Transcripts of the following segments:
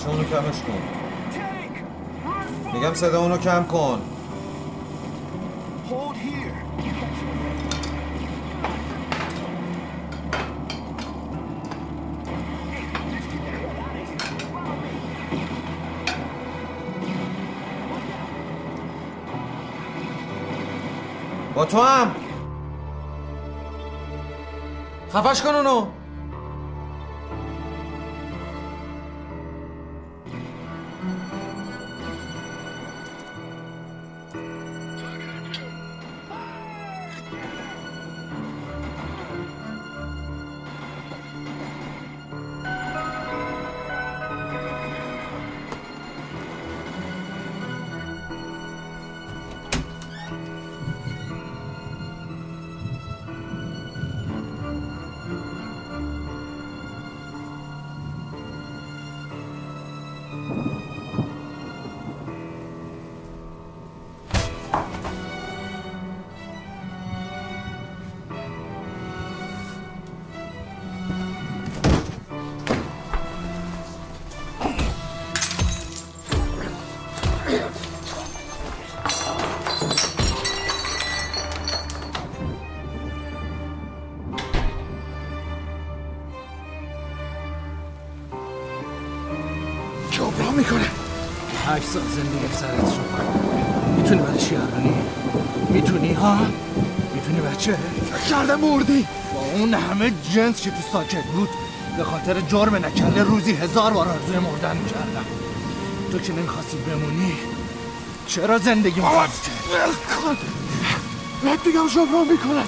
بچه اونو کمش کن. میگم صدا اونو کم کن. با تو هم خفش کن اونو. کرده مردی با اون همه جنس که تو ساکت بود. به خاطر جرم نکرده روزی هزار بار آرزوی مردن می‌کردم. تو که نمی‌خواستی بمونی چرا زندگی می‌خواد بهت میگم جبران می‌کنه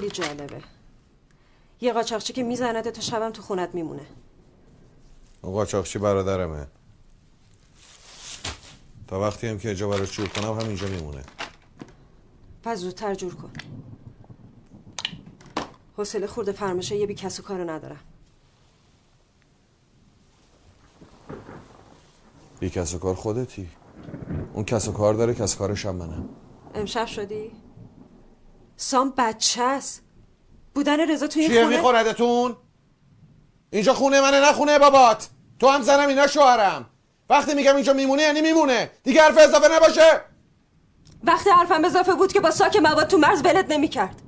خیلی جالبه. یه قاچاقچی که میزنده تا شبم تو خونت میمونه. اون قاچاقچی برادرمه. تا وقتی هم که اجا براش جور کنم همینجا میمونه. پس زودتر جور کن. حوصله خورده فرمشه یه بی کس و کارو ندارم. بی کس و کار خودتی. اون کس و کار داره کس کارش هم منم امشب شدی؟ سام بچه است. بودن رضا توی این چیه خونه؟ میخوردتون؟ اینجا خونه منه نه خونه بابات. تو هم زنم اینا شوهرم. وقتی میگم اینجا میمونه یعنی میمونه. دیگه حرف اضافه نباشه. وقتی حرفم اضافه بود که با ساک مواد تو مرز ولت نمی‌کرد.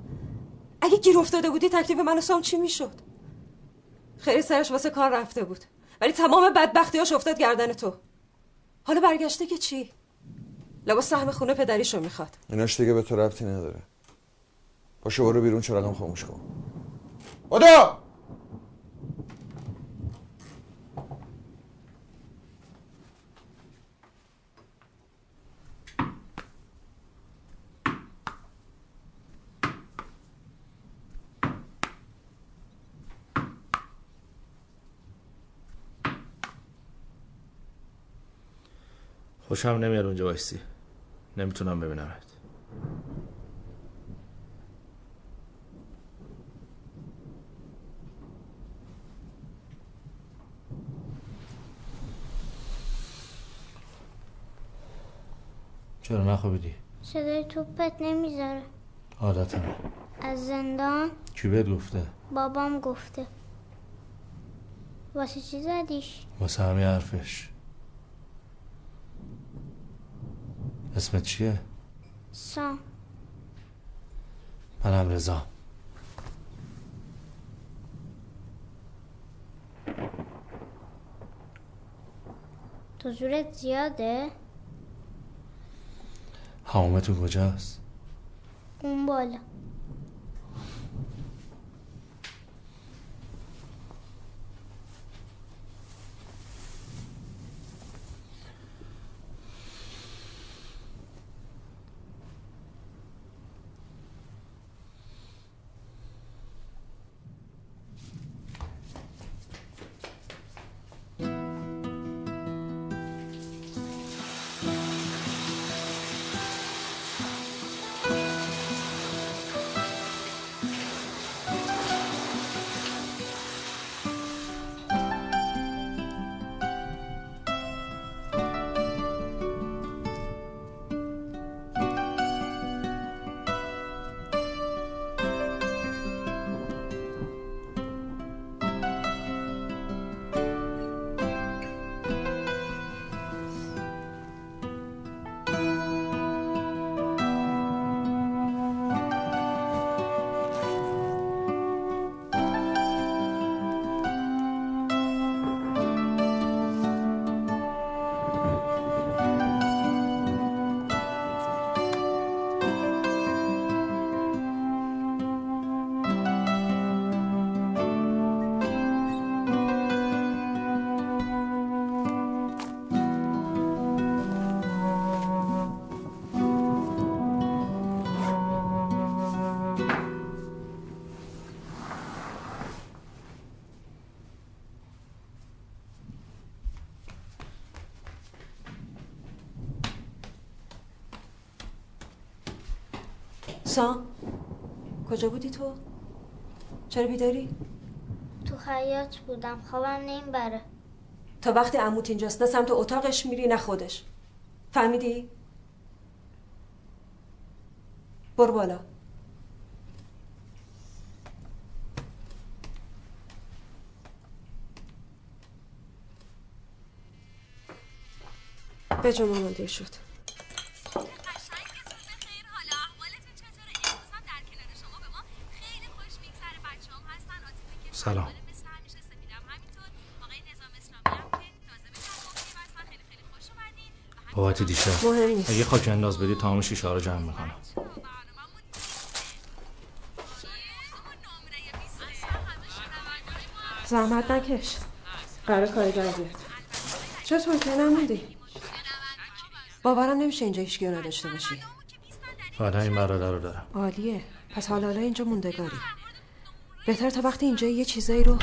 اگه گیر افتاده بودی تکلیف من و سام چی می‌شد؟ خیلی سرش واسه کار رفته بود. ولی تمام بدبختیاش افتاد گردن تو. حالا برگشته که چی؟ لباس سهم خونه پدریشو می‌خواد. ایناش دیگه به تو ربطی نداره. پاشو برو بیرون چراغم خاموش کن. بدو خوشم نمیاد اونجا بایستی نمی‌تونم ببینمت. چرا نخوابیدی؟ صدای توپت نمی‌ذاره. عادتمه از زندان کی بهت گفته؟ بابام گفته. واسه چی زدیش؟ واسه همین حرفش. اسمت چیه؟ سام. منم رضا. تو زورت زیاده؟ حمامتون کجاست؟ اون بالا سام کجا بودی تو؟ چرا بیداری؟ تو خیاط بودم خوابم نمی‌بره تا وقتی عموت اینجاست نه سمت اتاقش میری نه خودش فهمیدی؟ برو بالا به دیر شد قشنگتون بخیر حالا احوالتون چطوره امروز هم در کنار شما به ما خیلی خوش میگذره بچه‌ام هستن عاطفه که سلام. احوال مثل همیشه سپیدم همینطور آقای نظام اسلامی هم که تازه به جواب هستن خیلی خیلی خوش اومدین و بابت دیشب. مهم نیست. اگه خاک انداز بدی تمام شیشه رو جمع می‌کنم. برنامه‌مون موضوعمون نمره 20 اصلا همه شنوندگان ما زحمت نکش. قرار کاری در بیاد. چطور که نموندی؟ باورم نمیشه اینجا هیچ رو نداشته باشی. فقط همین برادر رو دارم. عالیه. پس حالا حالا اینجا موندگاری. بهتر تا وقتی اینجا یه چیزایی رو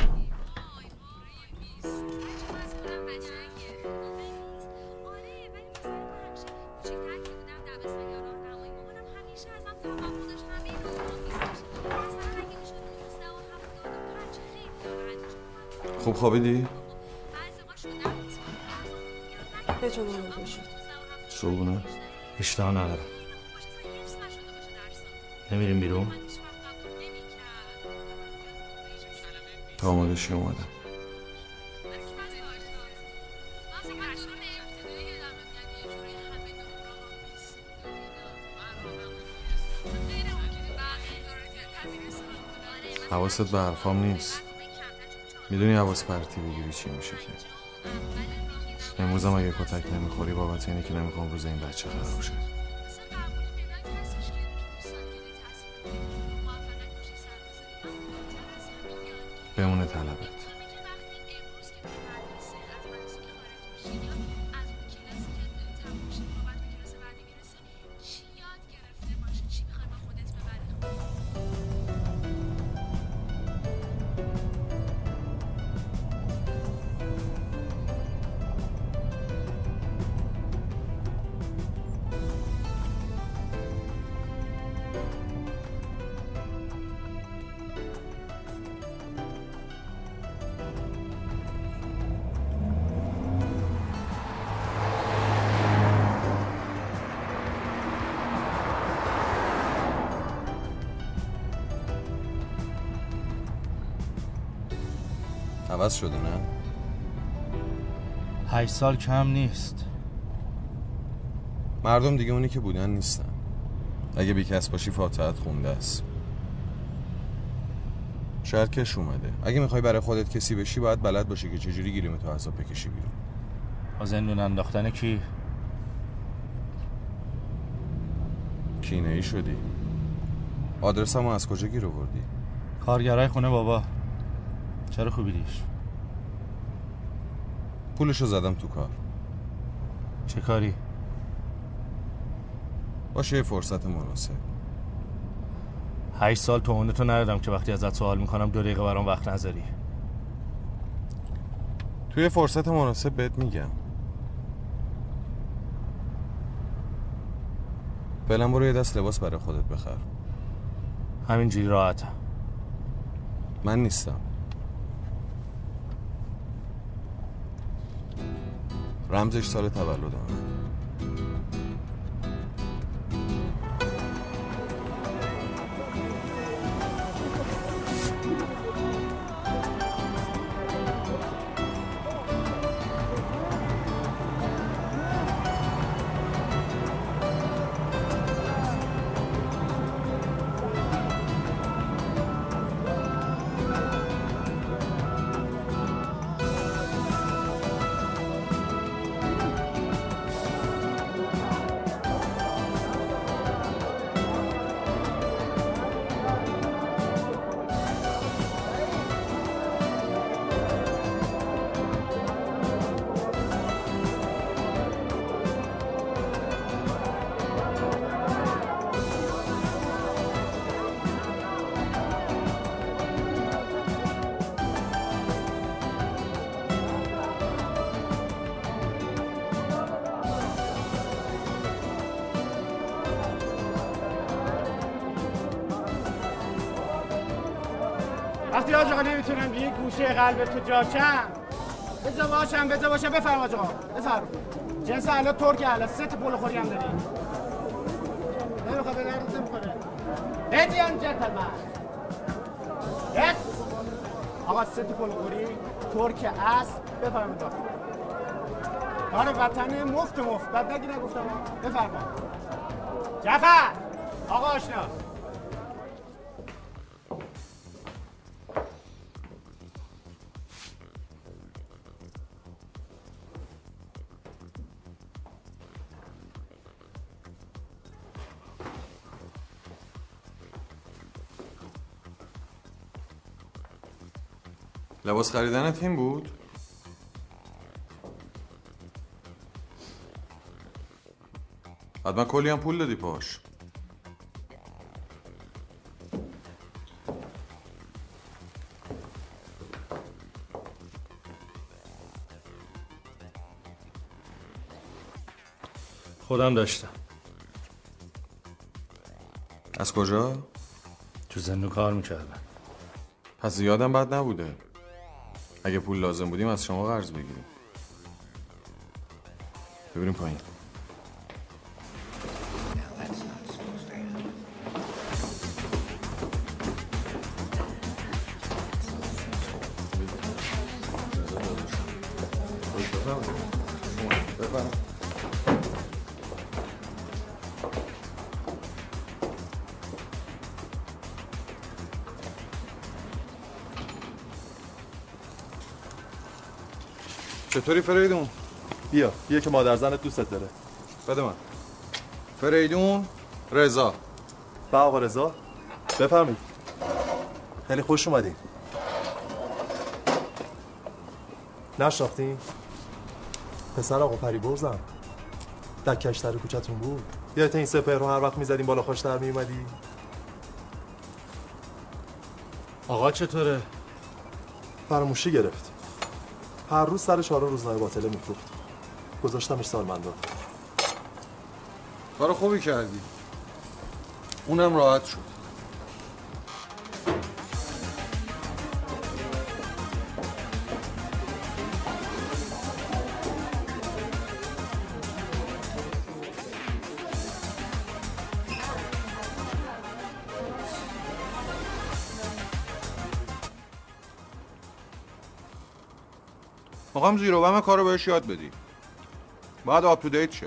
خوب خوابیدی؟ به دیر شد صبونه اشتها ندارم. نمیریم بیرون؟ تا آمادشی اومدم. حواست به حرفام نیست. می‌دونی حواس پرتی بگیری چی میشه که. امروزم اگه کتک نمی‌خوری بابت اینه که نمی‌خوام روز این بچه خراب شه በእውነት አላውቅም። سال کم نیست. مردم دیگه اونی که بودن نیستن. اگه بی کس باشی فاتحت خونده است. شاید کش اومده. اگه می‌خوای برای خودت کسی بشی باید بلد باشی که چجوری گیریم تو عذاب بکشی بیرون. با زندون انداختن کی؟ کینه ای شدی. آدرسمو از کجا گیر آوردی؟ کارگرای خونه بابا. چرا خوبیدیش؟ پولشو زدم تو کار. چه کاری؟ باشه یه فرصت مناسب. هشت سال تو تو ندادم که وقتی ازت سوال می‌کنم دو دقیقه برام وقت نذاری. توی فرصت مناسب بهت میگم. فعلا برو یه دست لباس برای خودت بخر. همینجوری راحتم. من نیستم. رمزش سال تولدمه. وقتی آج آقا نمی‌تونم گوشه قلب تو جاشم بذار باشم بذار باشم. بفرم آج آقا بفرم جنس حالا ترک حالا سه تا پلو خوری هم داری نمی‌خواد به درد نمی‌خوره هدیان جنتلمن. یک آقا سه تا پلو خوری. ترک اسب بفرمایید داخل کار وطن مفت مفت. بعد نگی نگفتم. بفرما. جعفر. آقا آشنا. لباس خریدن تیم بود؟ حتما کلی هم پول دادی پاش خودم داشتم از کجا؟ تو زندو کار می‌کردم پس زیادم بد نبوده اگه پول لازم بودیم از شما قرض بگیریم ببینیم پایین. چطوری فریدون؟ بیا بیا که مادر زنت دوستت داره. بده من. فریدون رضا. با آقا رضا؟ بفرمایید. خیلی خوش اومدین نشناختین پسر آقا پریبرزم در کشتر کوچتون بود؟ یادت این سپر رو هر وقت می‌زدیم بالا خوش در میومدی آقا چطوره؟ فراموشی گرفت. هر روز سر چهار روزنامه باطله میفروخت گذاشتمش سالمندان کار خوبی کردی. اونم راحت شد. می‌خوام زیر و بم کار رو بهش یاد بدی. باید آپ تو دیت شه.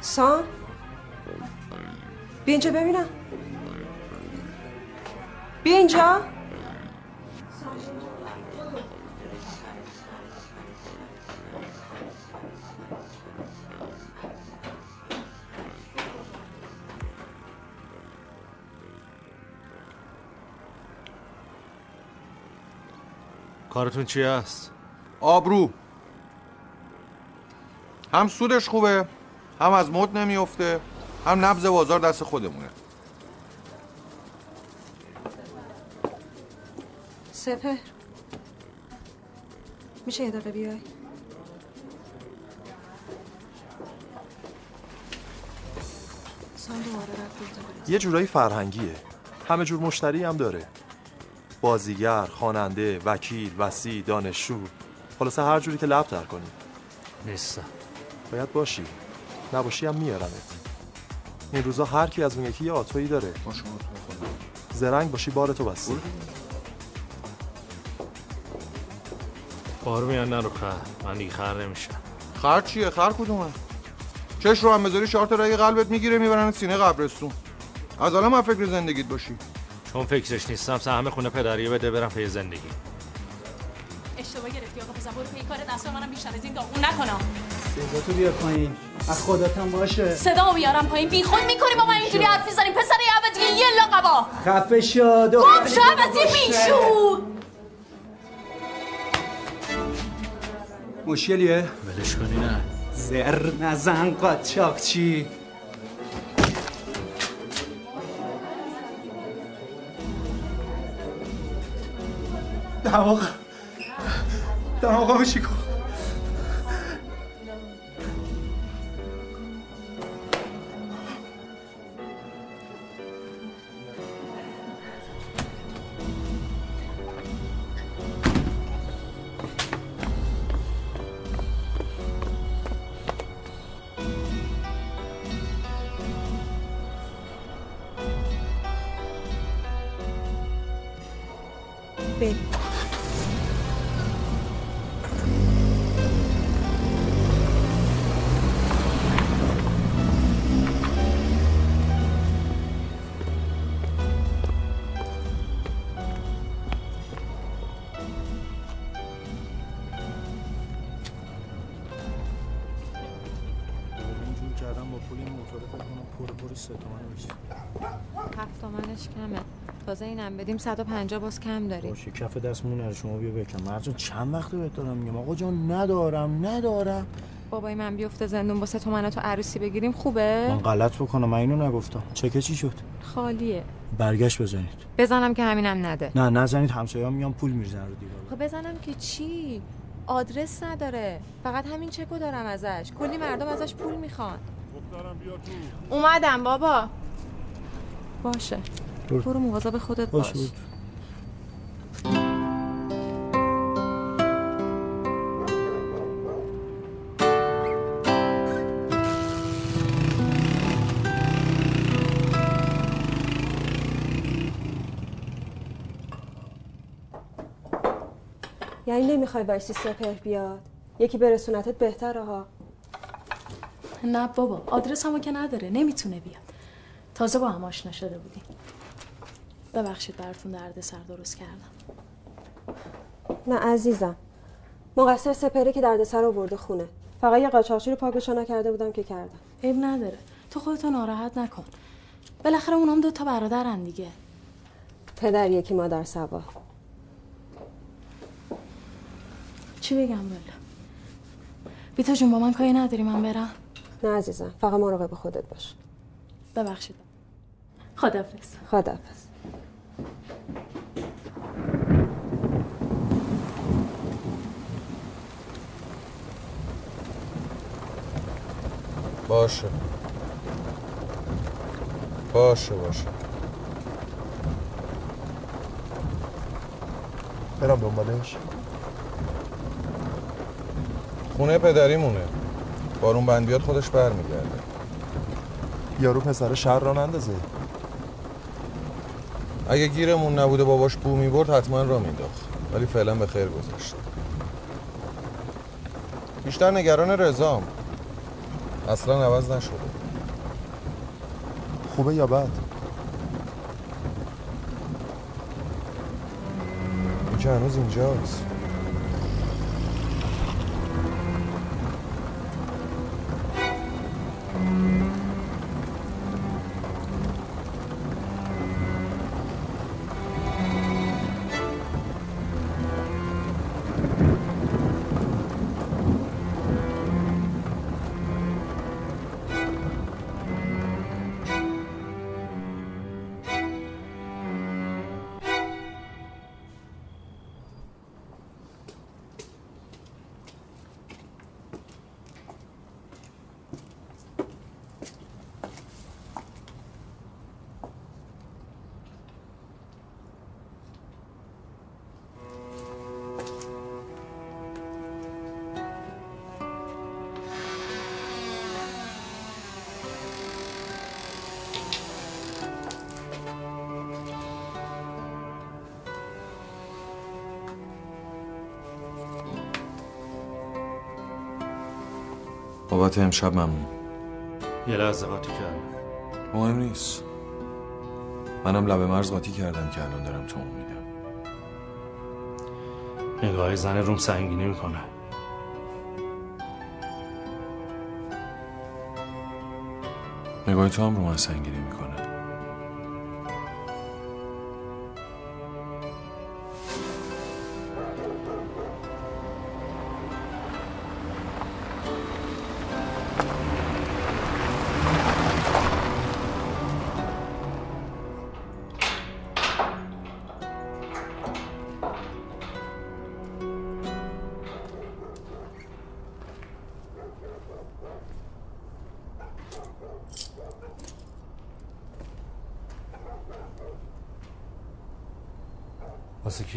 سام؟ بیا اینجا ببینم. بیا اینجا. کارتون چی است؟ آبرو. هم سودش خوبه هم از مد نمیفته هم نبض بازار دست خودمونه. سپر میشه یه دقیقه بیای. یه جورایی فرهنگیه. همه جور مشتری هم داره. بازیگر، خواننده، وکیل، وسیع، دانشجو. خلاصه هر جوری که لب کنی. نیستم باید باشی. نباشی هم میارمت. این روزا هر کی از اون یکی یه آتویی داره. ما شما تو زرنگ باشی بارتو بستی. بار میان نرو خر. من دیگه خر نمیشم. خر چیه؟ خر کدومه؟ چش رو هم بذاری چهار تا رای قلبت می‌گیره می‌برن سینه قبرستون. از حالا من فکر زندگیت باشی. چون فکرش نیستم سهم خونه پدری بده برم پی زندگی. اشتباه گرفتی آقا پسر برو پی کار دست منم بیشتر از این داغون نکنم. صدا تو بیا پایین. از خودتم باشه. صدا بیارم پایین بی خود می‌کنی با من اینجوری حرف می‌زنی پسر یه دیگه یه لاقبا خفه شد گم شو عبدی بیشور مشکلیه؟ ولش کنی نه. زر نزن قاچاقچی. دماغ شکن بریم اینم بدیم 150 باز کم داری باشه کف دستمون نره شما بیا بکن. مرجان چند وقته بهت دارم میگم؟ آقا جان ندارم ندارم. بابای من بیفته زندون با سه تومن تو عروسی بگیریم خوبه؟ من غلط بکنم من اینو نگفتم. چکه چی شد؟ خالیه. برگشت بزنید. بزنم که همینم نده. نه نزنید همسایه‌ها میان پول میریزن رو دیوار. خب بزنم که چی؟ آدرس نداره. فقط همین چکو دارم ازش. کلی مردم ازش پول می‌خوان. اومدم بابا. باشه. برو. برو مواظب خودت باشه باش. یعنی نمی‌خوای وایسی سپهر بیاد؟ یکی برسونتت بهتره ها. نه بابا آدرس همو که نداره نمی‌تونه بیاد. تازه با هم آشنا شده بودیم. ببخشید براتون درد سر درست کردم. نه عزیزم. مقصر سپهره که دردسر آورده خونه. فقط یه قاچاقچی رو پاکشو نکرده بودم که کردم. عیب نداره. تو خودتو ناراحت نکن. بالاخره اونام دو تا برادرن دیگه. پدر یکی مادر سبا چی بگم والا بیتا جون با من کاری نداری من برم؟ نه عزیزم فقط مراقب خودت باش. ببخشید. خدافظ خداحافظ. باشه. باشه باشه. برم دنبالش. خونه پدریمونه. بارون بند بیاد خودش برمیگرده. یارو پسر شهر را نندازه. اگه گیرمون نبوده باباش بو می‌برد حتما را مینداخت ولی فعلا به خیر گذشت. بیشتر نگران رزام اصلا عوض نشده. خوبه یا بد؟ این که هنوز اینجاست. بابت امشب ممنون. یه لحظه قاطی کردم مهم نیست. منم لبه مرز قاطی کردم که الان دارم تو میدم نگاه زن روم سنگینی می‌کنه. نگاه تو هم رو من سنگینی می‌کنه.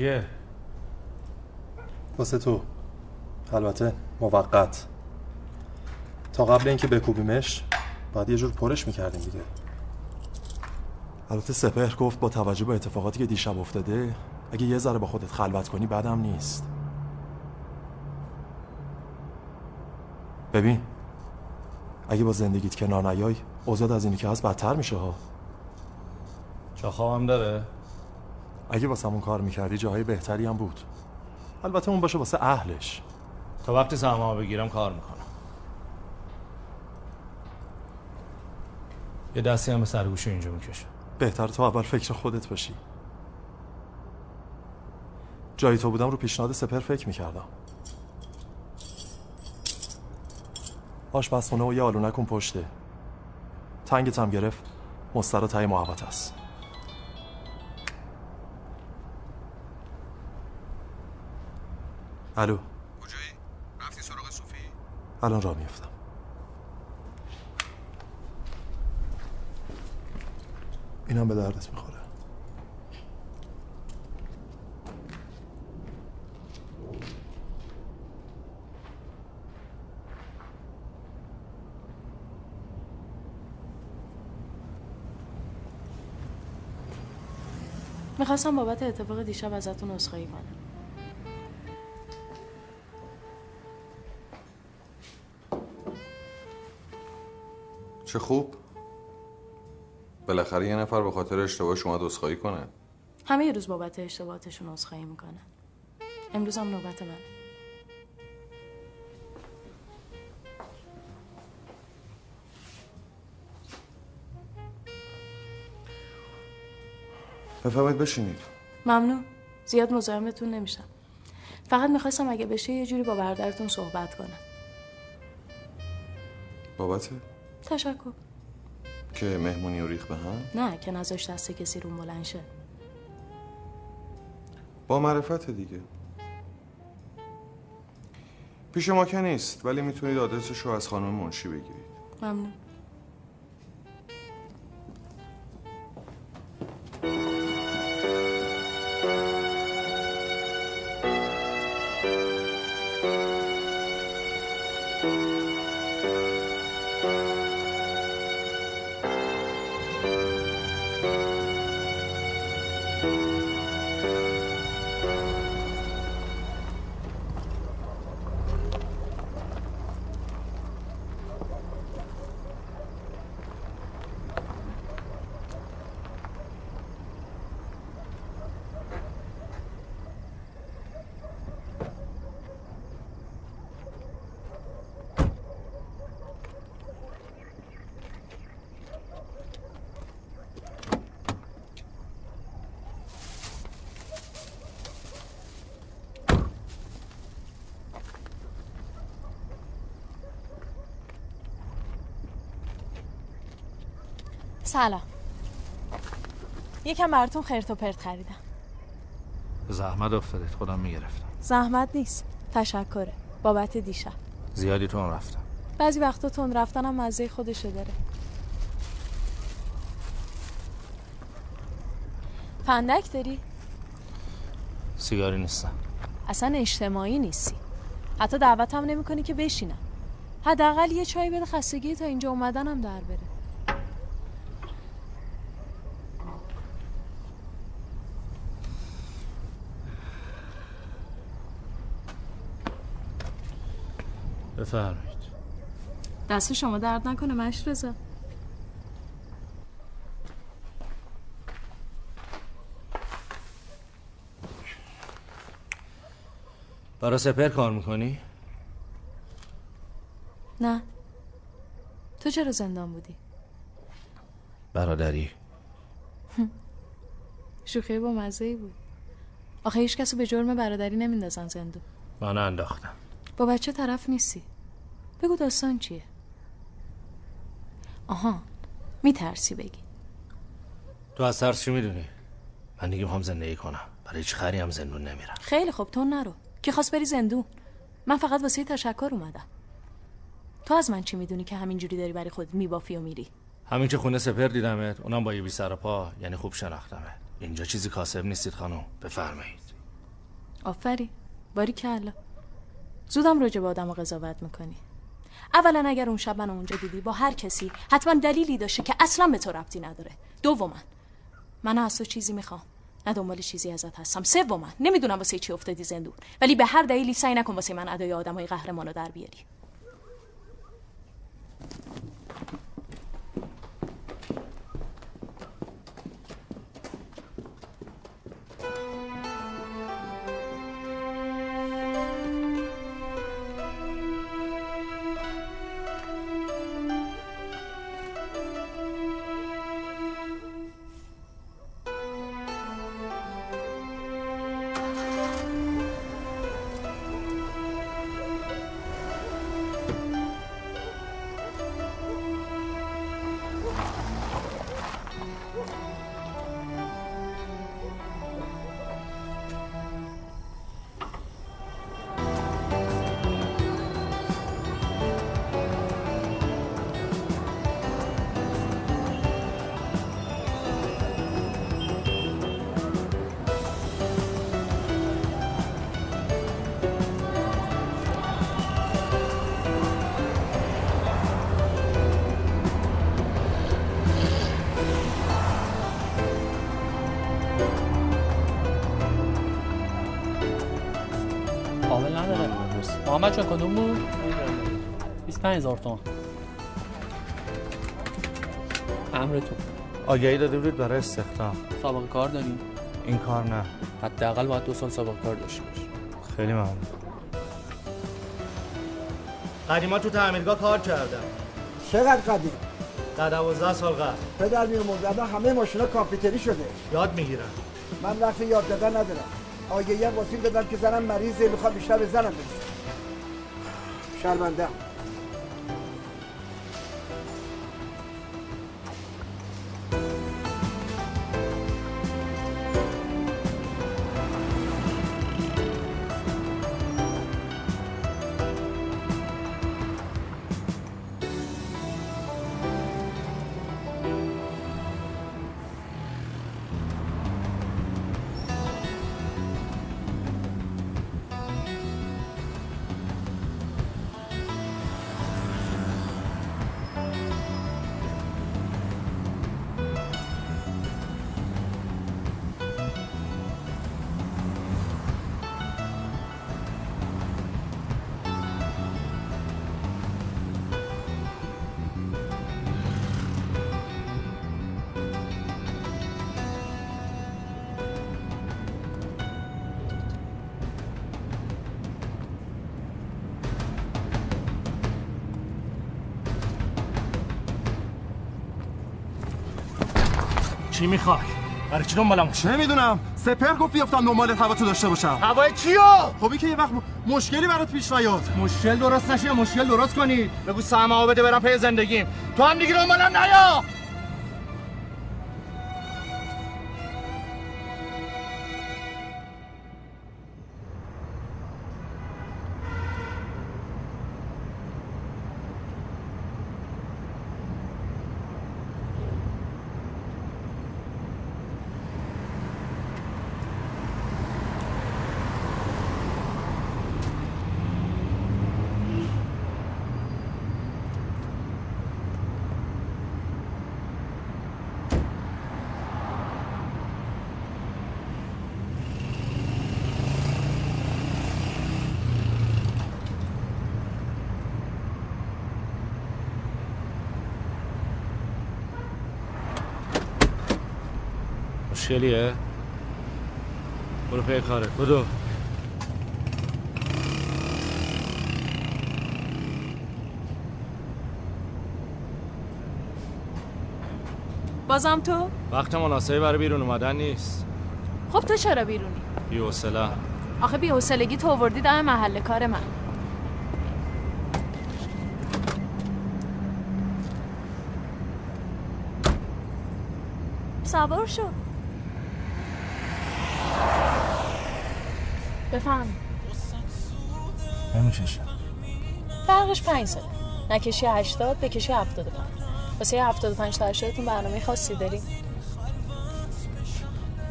کیه؟ واسه تو. البته موقت. تا قبل اینکه بکوبیمش باید یه جور پرش می‌کردیم دیگه. البته سپهر گفت با توجه به اتفاقاتی که دیشب افتاده اگه یه ذره با خودت خلوت کنی بعدم نیست. ببین اگه با زندگیت کنار نیای اوضاع از اینی که هست بدتر میشه ها. چا خوابم داره؟ اگه واسه همون کار می‌کردی جاهای بهتری هم بود. البته اون باشه واسه اهلش. تا وقتی سهمه بگیرم کار می‌کنم. یه دستی هم به سرگوش اینجا می‌کشه. بهتر تو اول فکر خودت باشی. جایی تو بودم رو پیشنهاد سپر فکر می‌کردم. آشپزخونه و یه آلونک اون پشته. تنگت هم گرفت. مستر تای محبت است. الو کجایی؟ رفتی سراغ صوفی؟ الان راه میفتم اینم به دردت می‌خوره می‌خواستم بابت اتفاق دیشب ازتون عذرخواهی کنم چه خوب. بالاخره یه نفر به خاطر اشتباه شما عذرخواهی کنه. همه یه روز بابت اشتباهاتشون عذرخواهی می‌کنن. امروز هم نوبت منه بفرمایید بشینید. ممنون. زیاد مزاحمتون نمیشم. فقط می‌خواستم اگه بشه یه جوری با برادرتون صحبت کنم. بابت تشکر. که مهمونی و ریخ به هم؟ نه که نذاشت دست کسی رو بلند شه. با معرفت دیگه. پیش ما که نیست ولی می‌تونید آدرسش رو از خانم منشی بگیرید. ممنون. سلام. یکم براتون خرت و پرت خریدم. زحمت افتادید خودم می‌گرفتم. زحمت نیست. تشکره. بابت دیشب. زیادی تو رفتم. بعضی وقتا تون رفتنم مزه خودشو داره. فندک داری؟ سیگاری نیستم. اصلا اجتماعی نیستی. حتی دعوت هم نمی کنی که بشینم. حداقل یه چای بده خستگی تا اینجا اومدنم در بره. بفرمایید. دست شما درد نکنه مش رضا. برا سپر کار می‌کنی؟ نه. تو چرا زندان بودی؟ برادری. شوخی با مزه ای بود. آخه هیچ کسی به جرم برادری نمیندازن زندون. من انداختم. با بچه طرف نیستی. بگو داستان چیه؟ آها میترسی بگی. تو از ترس چی می‌دونی؟ من دیگه هم زندگی کنم. برای هیچ خری هم زندون نمیرم؟ خیلی خوب تو نرو. کی خواست بری زندون؟ من فقط واسه تشکر اومدم. تو از من چی می‌دونی که همینجوری داری برای خود میبافی و میری؟ همین که خونه سپر دیدمت اونم با یه بی سر پا یعنی خوب شناختمت. اینجا چیزی کاسب نیستید خانم بفرمایید. آفری باری کلا زودم راجع به آدم و قضاوت می‌کنی. اولا اگر اون شب من اونجا دیدی با هر کسی حتما دلیلی داشته که اصلا به تو ربطی نداره. دوما. من از تو چیزی می‌خوام. نه دنبال چیزی ازت هستم. سوما. نمی‌دونم واسه چی افتادی زندون. ولی به هر دلیلی سعی نکن واسه من ادای آدمای قهرمان رو در بیاری. محمد چون کدوم بود؟ 25 هزار تومن امرتون. آگهی داده بود برای استخدام. سابقه کار داریم. این کار نه. حداقل باید دو سال سابقه کار داشته باشی خیلی ممنون. قدیما تو تعمیرگاه کار کردم. چقدر قدیم؟ در دوازده سال قبل. پدر میومد الان همه ماشینا کامپیوتری شده. یاد می‌گیرن من وقت یاد دادن ندارم. آگهی هم واسه دادم که زنم مریضه می‌خواد بیشتر به زنم برسه شرمنده چی می‌خوای؟ برای چی دنبالم چه می‌دونم سپر گفت بیافتم دنبال هوا تو داشته باشم. هوای چیو؟ خب که یه وقت مشکلی برات پیش نیاد. مشکل درست نشه مشکل درست کنی. بگو سهم بده برم پی زندگیم. تو هم دیگه دنبالم نیا. مشکلیه؟ برو پی کاره بدو بازم تو؟ وقت مناسبی برای بیرون اومدن نیست خب تو چرا بیرونی؟ بی حوصله آخه بی حوصلگی تو آوردی دم محل کار من سوار شو بفهم نمی‌کشم فرقش پنج ساله. نکشی هشتاد بکشی هفتاد و پنج. واسه هفتاد و پنج تا هشتادتون برنامه خاصی داری.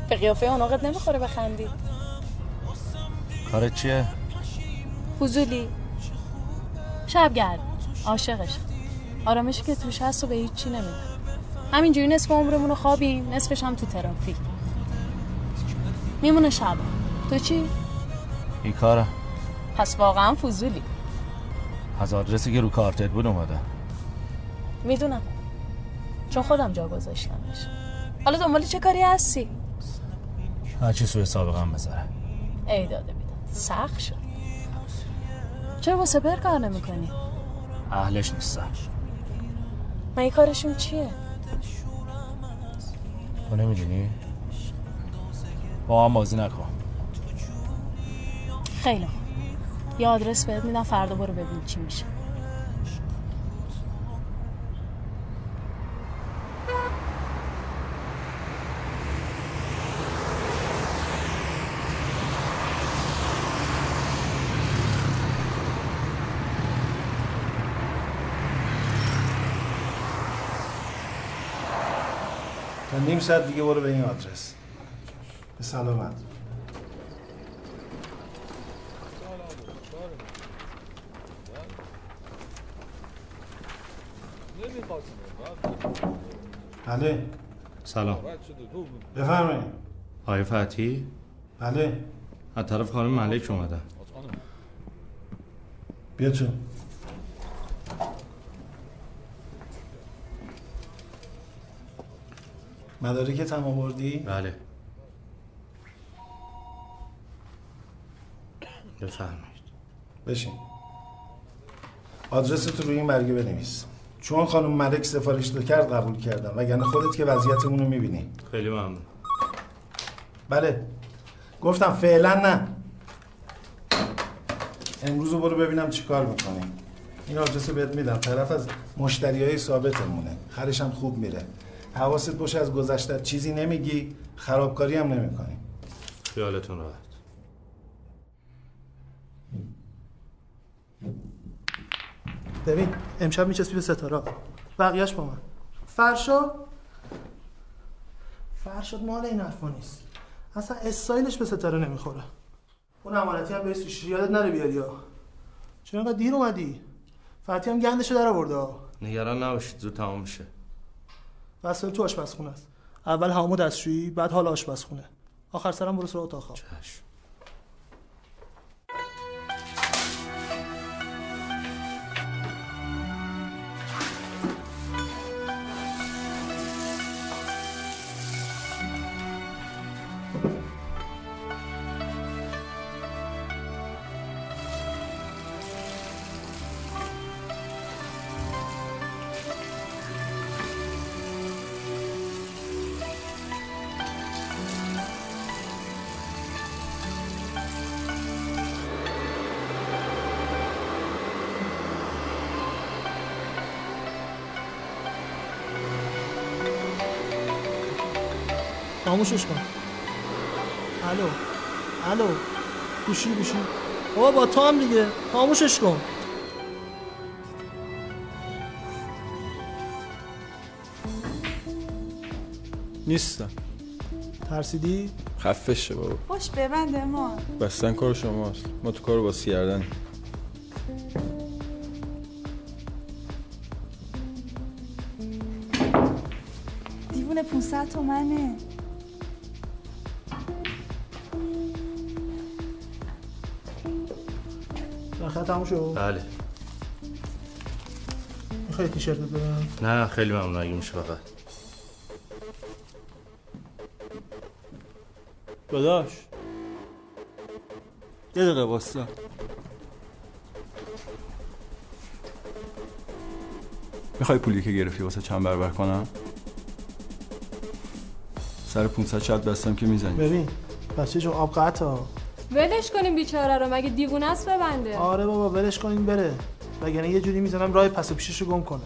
به قیافه اوناقت نمی‌خوره بخندی. کارت چیه؟ فضولی. شبگرد. عاشقش. آرامشی که توش هست و به هیچ چی نمیده. همینجوری نصف عمرمون رو خوابیم نصفش هم تو ترافیک. میمونه شب. تو چی؟ این کاره پس واقعا فضولی. از آدرسی که رو کارتت بود اومده. می‌دونم. چون خودم جا گذاشتمش. حالا دنبال چه کاری هستی؟ هرچی سوی سابقم بذاره. ای داده بیداد. سخت شد. چرا با سپر کار نمی کنی؟ اهلش نیستم من این کارشون چیه؟ تو نمی‌دونی؟ با هم بازی نکن. خیلی خوب. یه آدرس بهت میدم فردا برو ببین چی میشه. تا نیم ساعت دیگه برو به این آدرس. به سلامت. بله. سلام. بفرمایید. آقای فتحی بله. از طرف خانم ملک اومدن بیا تو. مدارکت هم آوردی؟ بله. بفرمایید. بشین. آدرس تو روی این برگه بنویس. چون خانم ملک سفارش کرد قبول کردم وگرنه خودت که وضعیتمون رو می‌بینی. خیلی ممنون. بله. گفتم فعلا نه. امروز رو برو ببینم چی کار می‌کنی. این آدرس بهت میدم. طرف از مشتری های ثابتمونه. خرش هم خوب میره. حواست باشه از گذشته چیزی نمیگی. خرابکاری هم نمی‌کنی. خیالتون راحت. ببین امشب میچسبی به ستاره. بقیهش با من. فرشا؟ فرشاد مال این حرفا نیست. اصلا استایلش به ستاره نمی‌خوره. اون امانتی هم بهش توش یادت نره بیاری ها. چرا انقدر دیر اومدی؟ فتی هم گندشو در آورده نگران نباشید زود تمام میشه وسایل تو آشپزخونه است. اول همو دستشویی بعد حال آشپزخونه. آخر سرم برو سراغ اتاق خواب. چشم. خاموشش کن. الو الو. گوشی گوشی. بابا با تو هم دیگه. خاموشش کن. نیستم. ترسیدی؟ خفه شه بابا. خوش ببنده ما. بستن کار شماست. ما تو کارو باز کردن دیوونه 500 تومنه. تموم شد؟ بله. می‌خوای تیشرت بدم نه خیلی ممنون. اگه میشه فقط. داداش. یه دقیقه واستا می‌خوای پولی که گرفتی واسه چند برابر کنم؟ سر 500 شد دستم که می‌زنی. ببین بچه جو آب قطع ولش کنیم بیچاره رو مگه دیوونه است ببنده؟ آره بابا ولش کنین بره. وگرنه یه جوری می‌زنم راه پس و پیشش رو گم کنه.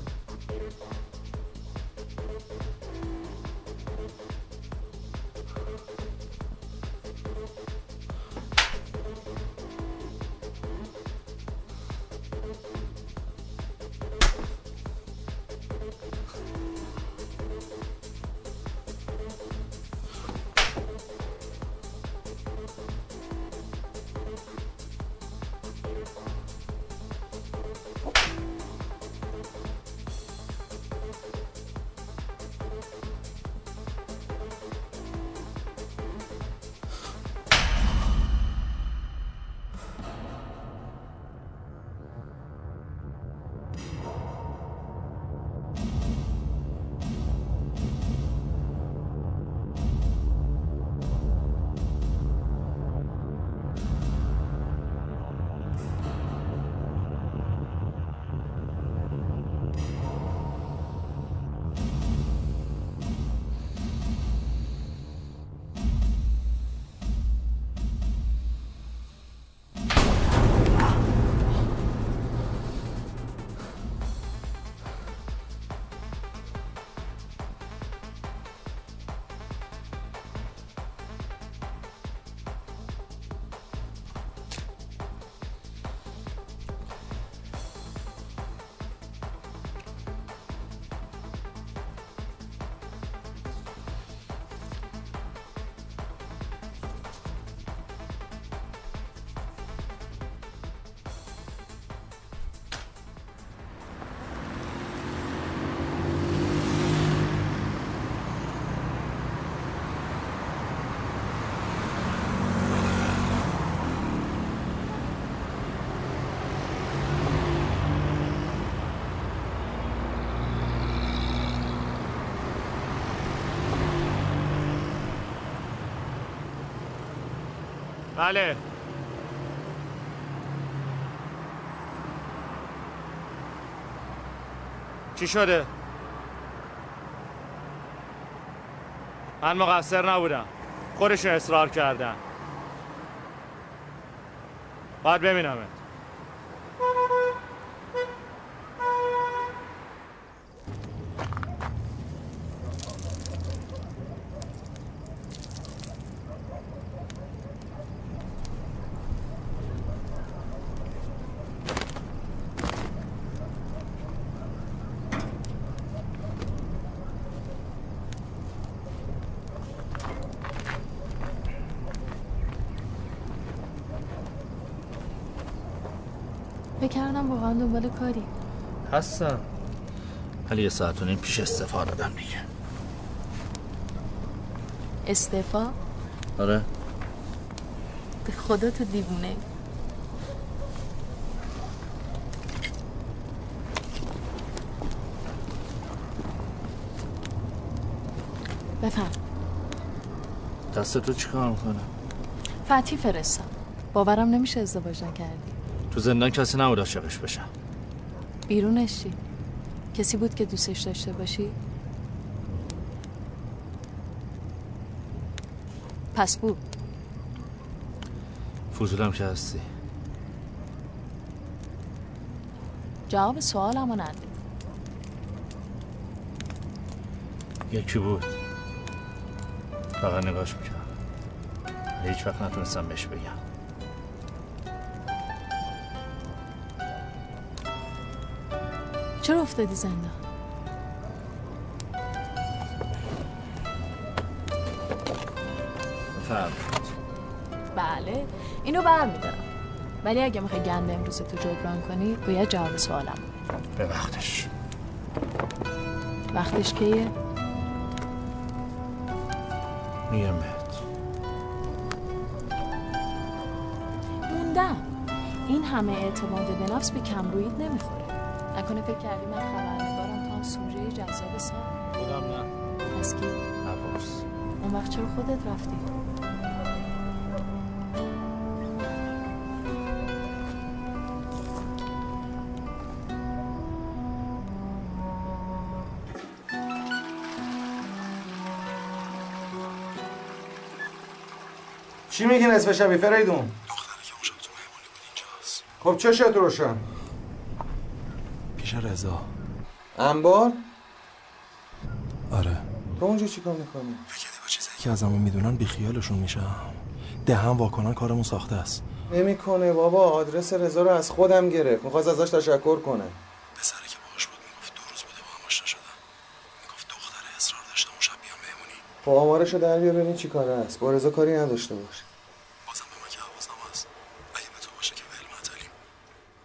بله. چی شده؟ من مقصر نبودم. خودشون اصرار کردن. باید ببینمت فکر کردم واقعا دنبال کاری؟ هستم. ولی یه ساعت و نیم پیش استفاده دادم دیگه. استعفا؟ آره. به خدا تو دیوونه. بفهم. دست تو چیکار می‌کنه؟ فتی فرستم باورم نمیشه ازدواج نکردی. تو زندان کسی نبود عاشقش بشم. بیرونش چی کسی بود که دوستش داشته باشی؟ پس بود فضولم که هستی. جواب سوالمو نده. یکی بود. فقط نگاش می‌کردم. ولی هیچ وقت نتونستم بهش بگم. چرا افتادی زندان بله اینو برمیدارم. ولی اگه می‌خوای گند امروز تو جبران کنی باید جواب سوالم. به وقتش وقتش کیه؟ میگم بهت. موندم. این همه اعتماد به نفس به کمرویت نمی‌خوره. نکنه فکر کردی من خبرنگارم تو هم سوژه جذاب سال؟ خودم نه. پس کی؟ نپرس اون وقت چرا خودت رفتی؟ چی میگی نصف شبی فریدون؟ خب چه شد روشن؟ رضا انبار؟ آره. تو اونجا چیکار می‌کنی؟ چیزایی که ازمون می‌دونن بیخیالشون میشم. دهن واکنن کارمون ساخته است. نمی‌کنه بابا آدرس رضا رو از خودم گرفت. می‌خواست ازش تشکر کنه. پسری که باهاش بود می‌گفت دو روز بوده با هم آشنا شدن. می‌گفت دختر اصرار داشته اون شب بیام مهمونی خب آمارشو در بیا ببین چی کاره است. با رضا کاری نداشته باش. بازم به من که حواسم هست. اگه به تو باشه که ول مطلیم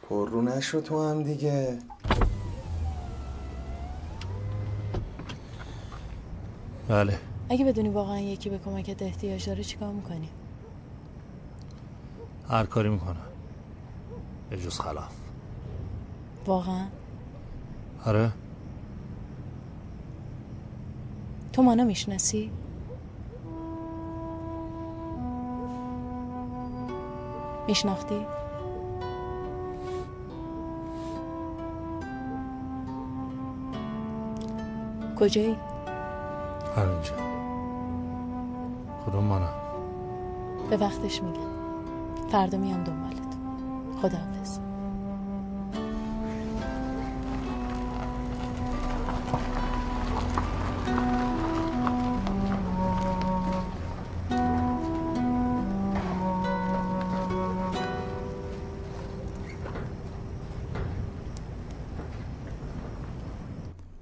پر رو نشو تو هم دیگه. بله. اگه بدونی واقعا یکی به کمکت احتیاج داره چیکار می‌کنی؟ هر کاری می‌کنم. به جز خلاف. واقعا؟ آره. تو منو می‌شناسی؟ میشناختی؟ کجایی؟ همینجا. کدوم منم. به وقتش میگم. فردا میام دنبالت. خداحافظ.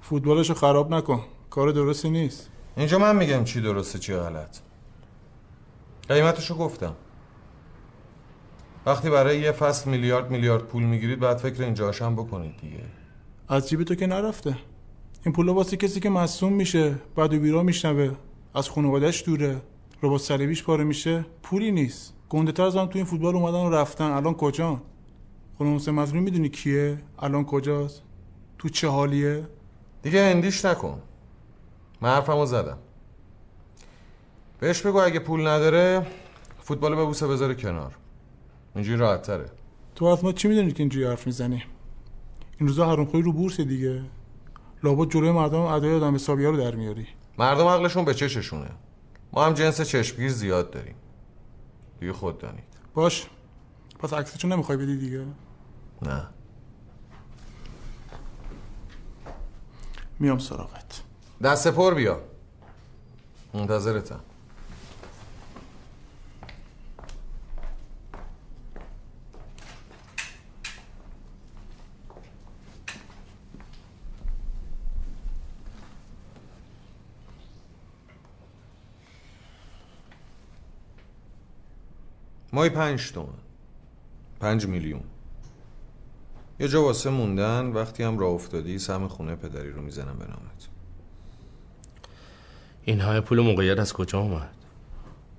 فوتبالشو خراب نکن. کار درستی نیست. اینجا من میگم چی درسته چی غلط. قیمتشو گفتم. وقتی برای یه فصل میلیارد میلیارد پول می‌گیرید بعد فکر اینجاش هم بکنید دیگه. از جیب تو که نرفته. این پولا واسه کسی که مصوم میشه بعد و بیرا میشنوه. از خانوادهش دوره. ربات صلیبیش پاره میشه. پولی نیست. گنده تر تو این فوتبال اومدن و رفتن. الان کجا خانم حسین مظلومی می‌دونی کیه؟ الان کجاست؟ تو چه حالیه؟ دیگه اندیش نکن. من حرفمو زدم. بهش بگو اگه پول نداره فوتبال ببوسه بذاره کنار. اینجوری راحت تره تو اصلا چی می‌دونی که اینجوری حرف می‌زنی؟ این روزا هرم خوری رو بورس دیگه. لابد جلوی مردم ادای آدم حسابی رو در میاری. مردم عقلشون به چششونه. ما هم جنس چشمگیر زیاد داریم. دیگه خود دانید. باش. پس عکسشو نمی‌خوای بدی دیگه؟ نه. میام سراغت. دست پر بیا. منتظرتم. مای پنج تومن. پنج میلیون. یه جا واسه موندن وقتی هم راه افتادی سهم خونه پدری رو می‌زنم به نامت. این همه پول موقعیت از کجا اومد؟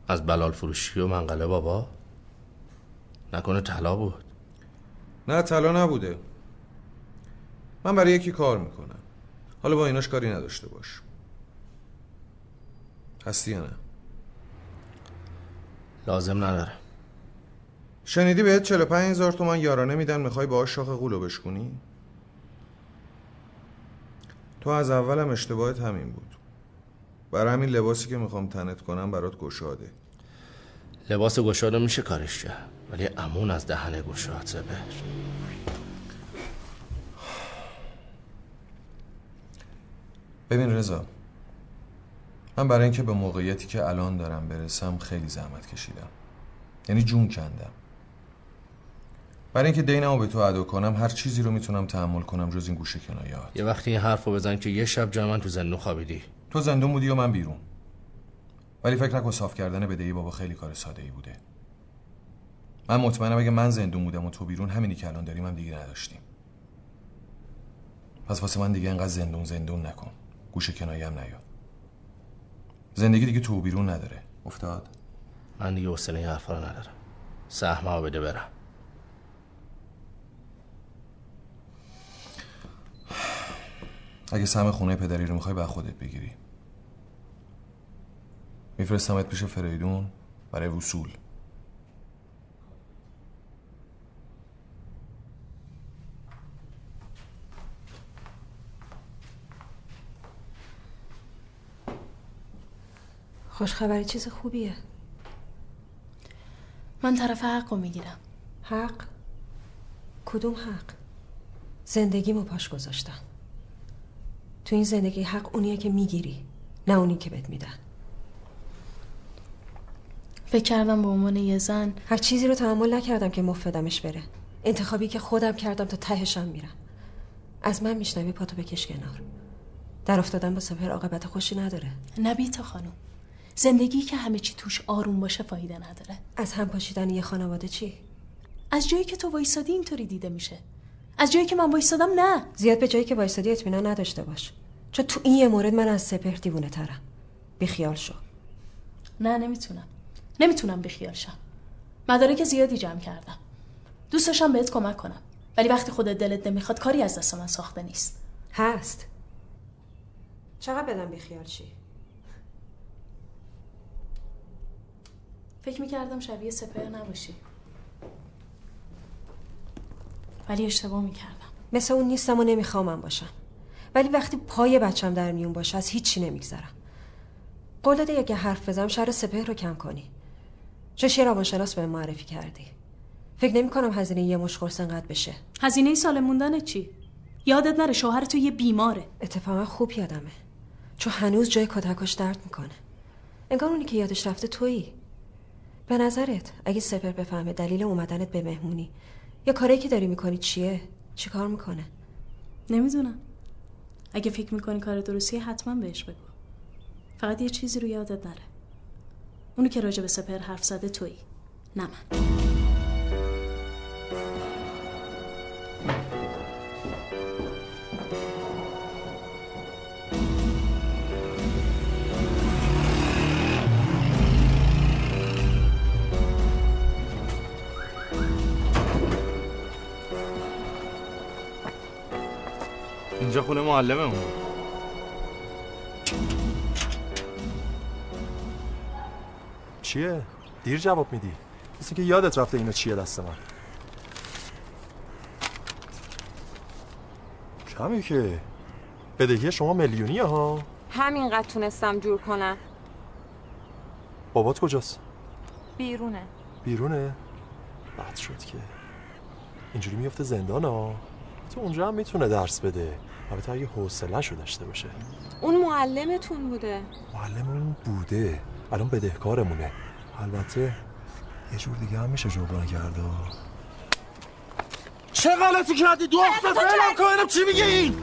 از بلال فروشی و منقله بابا؟ نکنه طلا بود. نه طلا نبوده. من برای یکی کار می‌کنم. حالا با ایناش کاری نداشته باش. هستی یا نه؟ لازم نداره. شنیدی بهت 45 هزار تومن یارانه میدن می‌خوای باهاش شاخ قولو بشکنی تو از اولم اشتباهت همین بود. برای همین لباسی که می‌خوام تنت کنم برات گشاده. لباس گشاده میشه کارش کرد ولی امون از دهن گشاد زبر. ببین رضا من برای اینکه به موقعیتی که الان دارم برسم خیلی زحمت کشیدم. یعنی جون کندم. برای اینکه دینمو به تو ادا کنم هر چیزی رو می‌تونم تحمل کنم جز این گوشه کنایات. یه وقتی این حرف رو بزن که یه شب جا من تو زندون خوابیدی. تو زندون بودی و من بیرون؟ ولی فکر نکن صاف کردن بدهی بابا خیلی کار ساده ای بوده. من مطمئنم اگه من زندون بودم و تو بیرون همینی که الان داریم هم دیگه نداشتیم. پس واسه من دیگه انقدر زندون زندون نکن. گوشه کنایه هم نیا زندگی دیگه تو بیرون نداره. افتاد؟ من دیگه حوصله این حرفا رو ندارم. سهمه بده برم. اگه سهم خونه پدری رو می‌خوای به خودت بگیری. میفرستمت پیش فریدون برای وصول. خوشخبری چیز خوبیه. من طرف حق رو می‌گیرم. حق؟ کدوم حق؟ زندگیمو پاش گذاشتم. تو این زندگی حق اونیه که می‌گیری نه اونی که بهت میدن. فکر کردم به عنوان یه زن. هر چیزی رو تحمل نکردم که مفدمش بره. انتخابی که خودم کردم تا تهشم میرم. از من میشنوی پاتو بکش کنار. در افتادن با سپر عاقبت خوشی نداره. نبی تا خانم. زندگی که همه چی توش آروم باشه فایده نداره. از هم پاشیدن یه خانواده چی؟ از جایی که تو وایسادی اینطوری دیده میشه. از جایی که من وایسادم نه. زیاد به جایی که وایسادی اطمینان نداشته باش. چون تو این یه مورد من از سپهر دیوونه ترم. بیخیال شو. نه نمی‌تونم. نمی‌تونم بیخیال شم. مدارک زیادی جمع کردم. دوست داشتم بهت کمک کنم. ولی وقتی خودت دلت نمی‌خواد کاری از دست من ساخته نیست. هست. چقدر بدم بیخیال چی فکر می‌کردم شبیه سپهر نباشی. ولی اشتباه می‌کردم. مثل اون نیستم و نمیخوامم باشم. ولی وقتی پای بچم در میون باشه از هیچی نمیگذرم. قول داده اگه حرف بزنم شهر سپهر رو کم کنی. چه یه روانشناس به معرفی کردی. فکر نمی کنم هزینه یه مش قرص انقدر بشه. هزینه سال موندن چی؟ یادت نره شوهر تو یه بیماره. اتفاقا خوب یادمه. چون هنوز جای کتکش درد می‌کنه. انگار اونی که یادش رفته تویی. به نظرت اگه سپر بفهمه دلیل اومدنت به مهمونی یا کاری که داری می‌کنی چیه؟ چی کار می‌کنه؟ نمی‌دونم. اگه فکر می‌کنی کار درستیه حتما بهش بگو. فقط یه چیزی رو یادت نره. اونی که راجع به سپر حرف زده تویی. نه من. خونه معلممون. چیه؟ دیر جواب میدی. مثل که یادت رفته اینو چیه دست من. کمی که. بدهی شما میلیونیه ها. همینقدر تونستم جور کنم. بابات کجاست؟ بیرونه. بیرونه؟ بد شد که. اینجوری میفته زندان ها. تو اونجا هم می‌تونه درس بده. البته اگه حوصله‌شو داشته باشه. اون معلمتون بوده. معلممون بوده. الان بدهکارمونه. البته یه جور دیگه هم میشه جبران کرده. چه غلطی کردی؟ دختر فعلا کنم چی میگه این؟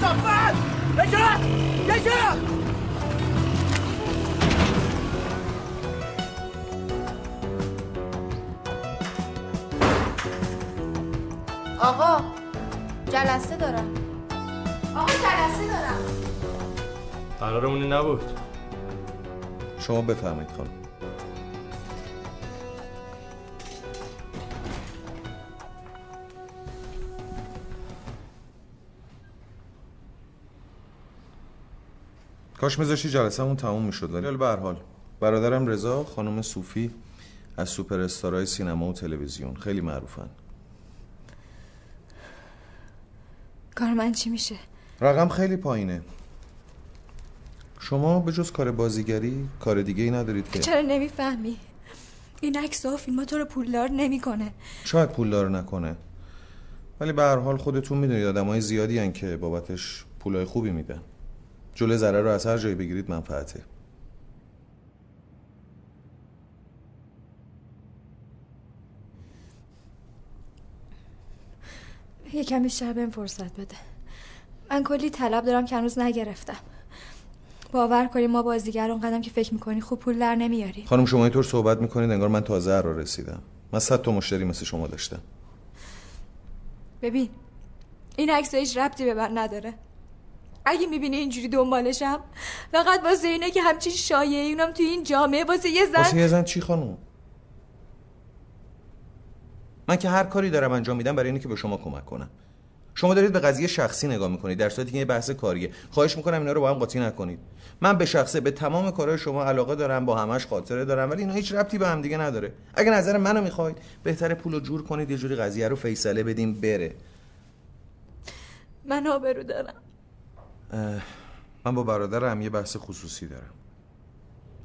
صفت آقا جلسه دارم. آقا جلسه دارم. قرارمون این نبود. شما بفهمید خانم. کاش میذاشی جلسهمون تموم می‌شد ولی به هر حال. برادرم رضا خانم صوفی از سوپر استارای سینما و تلویزیون. خیلی معروفن. کار من چی میشه؟ رقم خیلی پایینه. شما به جز کار بازیگری کار دیگه ای ندارید که. چرا نمی‌فهمی؟ این عکس و فیلم تو رو پولدار نمی‌کنه. شاید پولدار نکنه. ولی به هر حال خودتون می‌دونید آدمای زیادی هن که بابتش پولای خوبی میدن. جلوی ضرر رو از هر جایی بگیرید منفعته. یکم بیشتر بهم فرصت بده. من کلی طلب دارم که هنوز نگرفتم. باور کنی ما بازیگر اون قدم که فکر می‌کنی خوب پول در نمیاری. خانم شما اینطور صحبت می‌کنید انگار من تازه را رسیدم. من صد تا مشتری مثل شما داشتم. ببین این عکس هیچ ربطی به من نداره. اگه می‌بینی اینجوری دنبالشم فقط واسه اینه که همچین شایعه اونم توی این جامعه واسه یه زن واسه یه زن چی خانم؟ من که هر کاری دارم انجام میدم برای اینه که به شما کمک کنم. شما دارید به قضیه شخصی نگاه می‌کنید در صورتی که یه بحث کاریه. خواهش می‌کنم اینا رو با هم قاطی نکنید. من به شخصه به تمام کارهای شما علاقه دارم با همش خاطره دارم ولی اینا هیچ ربطی به هم دیگه نداره. اگه نظر منو می‌خواید بهتره پولو جور کنید یه جوری قضیه رو فیصله بدیم بره. من آبرو دارم. من با برادرم یه بحث خصوصی دارم.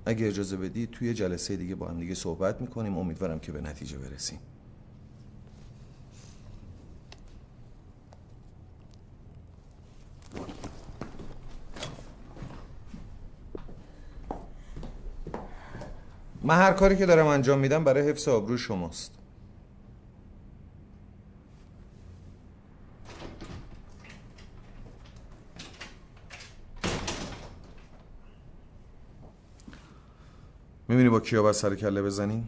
اگه اجازه بدید توی جلسه دیگه با هم دیگه صحبت می‌کنیم. امیدوارم که به نتیجه برسیم. من هر کاری که دارم انجام میدم برای حفظ آبروی شماست. می‌بینی با کیا باید سر کله بزنی؟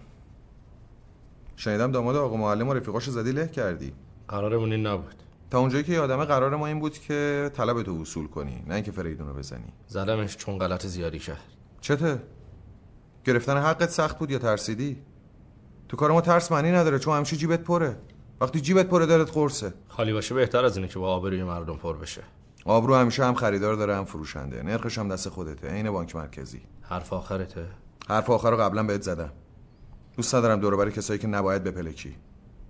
شنیدم داماد آقا معلم و رفیقاشو زدی له کردی. قرارمون این نبود. تا اونجایی که یادمه قرار ما این بود که طلب تو وصول کنی نه اینکه فریدون رو بزنی. زدمش چون غلط زیادی کرد. چته؟ گرفتن حقت سخت بود یا ترسیدی؟ تو کار ما ترس معنی نداره چون همیشه جیبت پره. وقتی جیبت پره دلت قرصه. خالی باشه بهتر از اینه که با آبروی مردم پر بشه. آبرو همیشه هم خریدار داره هم فروشنده. نرخش هم دست خودته عین بانک مرکزی. حرف آخرته. حرف آخر رو قبلا بهت زدم. دوست ندارم دور برای کسایی که نباید بپلکی.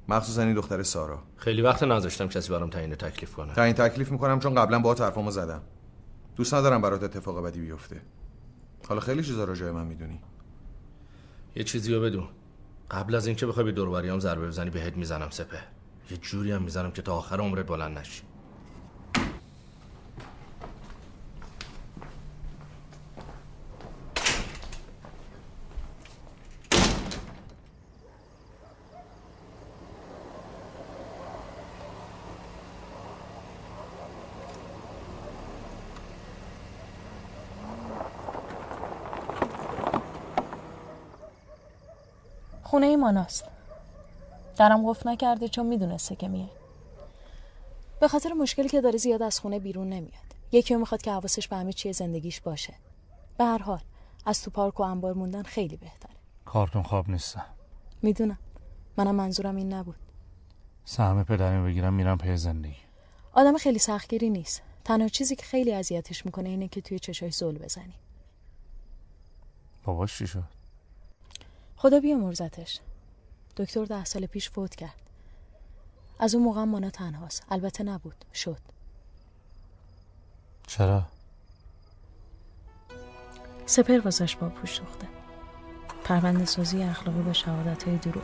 مخصوصا این دختر سارا. خیلی وقت نذاشتم کسی برام تعیین تکلیف کنه. تعیین تکلیف می‌کنم چون قبلا با حرفامو زدم. دوست ندارم برات اتفاق بدی بیفته. حالا خیلی چیزا راجع من می‌دونی. یه چیزی رو بدون. قبل از اینکه بخوای به دوربریام ضربه بزنی بهت می‌زنم سپه. یه جوری هم می‌زنم که تا آخر عمرت بلند نشی. ماناست. درم قفل نکرده چون می‌دونسته که میه به خاطر مشکلی که داره زیاد از خونه بیرون نمیاد. یکی می‌خواد که حواسش به همه چیه زندگیش باشه. به هر حال از تو پارک و انبار موندن خیلی بهتره. کارتون خواب نیستم می‌دونم. منم منظورم این نبود. سهم پدرمی بگیرم میرم پی زندگی. آدم خیلی سختگیری نیست. تنها چیزی که خیلی اذیتش می‌کنه اینه که توی چشای زل بزنی. باباش چی شد؟ خدا بیامرزتش. دکتر ده سال پیش فوت کرد. از اون موقع مانا تنهاست. البته نبود. شد. چرا؟ سپر واسش با پوش سوخته. پرونده سازی اخلاقی با شهادت های دروغ.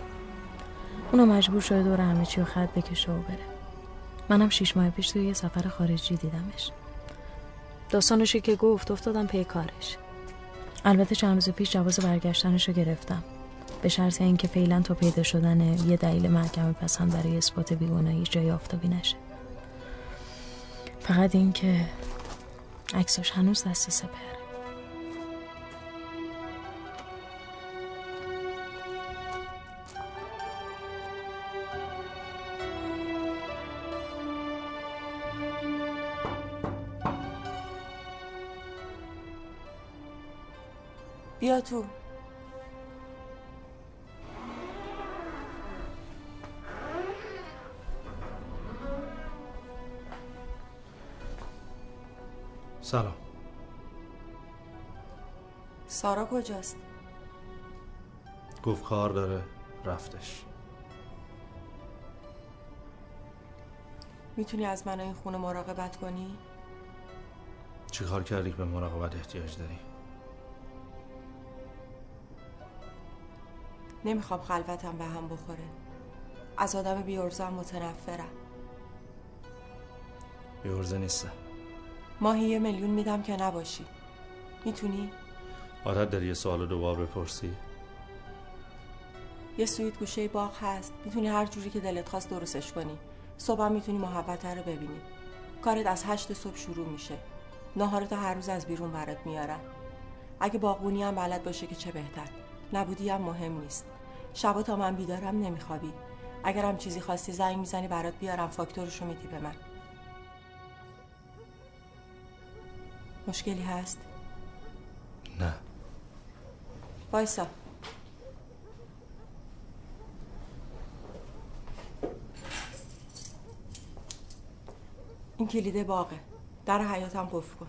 اونا مجبور شده دور همه چی و خط بکشه و بره. منم شیش ماه پیش توی یه سفر خارجی دیدمش. داستانشو که گفت افتادم پی کارش. البته چند روز پیش جواز برگشتنش رو گرفتم. به شرط اینکه فعلا تا پیدا شدن یه دلیل محکم پسند برای اثبات بیگناهی جای آفتابی نشه. فقط اینکه عکساش هنوز دست سپر بیا تو. سلام. سارا کجاست؟ گفت کار داره رفتش. می‌تونی از من این خونه مراقبت کنی؟ چی کار کردی به مراقبت احتیاج داری؟ نمی‌خوام خلوتم به هم بخوره. از آدم بیارزم متنفرم. بیورزه نیستم ماهی یه میلیون میدم که نباشی. می‌تونی؟ عادت داری یه سوال دوبار بپرسی. یه سویت گوشه باغ هست. می‌تونی هر جوری که دلت خواست درستش کنی. صبح می‌تونی محبته رو ببینی. کارت از هشت صبح شروع میشه. ناهارتو هر روز از بیرون برات میارم. اگه باغبونی هم بلد باشه که چه بهتر. نبودی هم مهم نیست. شبا تا من بیدارم نمیخوابی. اگرم چیزی خواستی زنگ می‌زنی برات بیارم فاکتورشو میدی به من. مشکلی هست؟ نه. وایسا. این کلیده باغه در حیاتم قفل کن.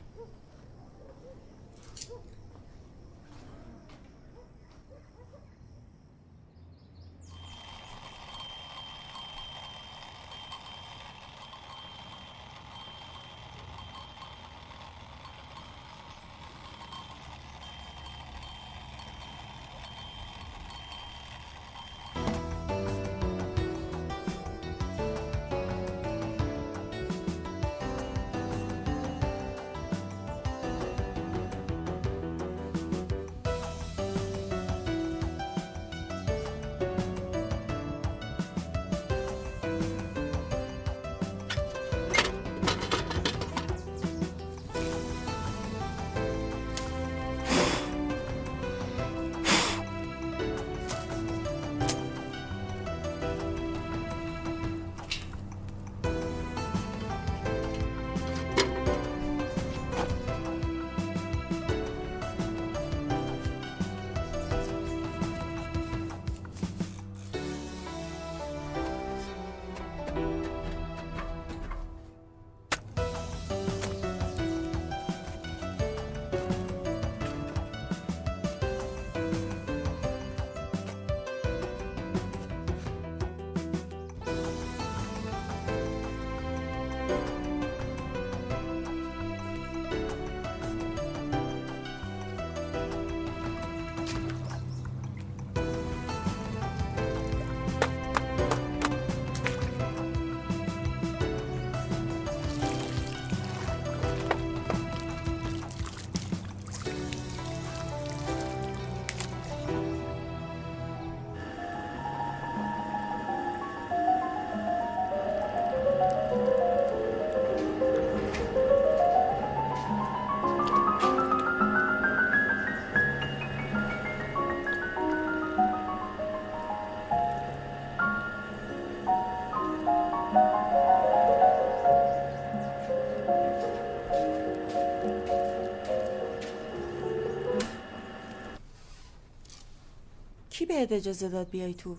بهت اجازه داد بیای تو.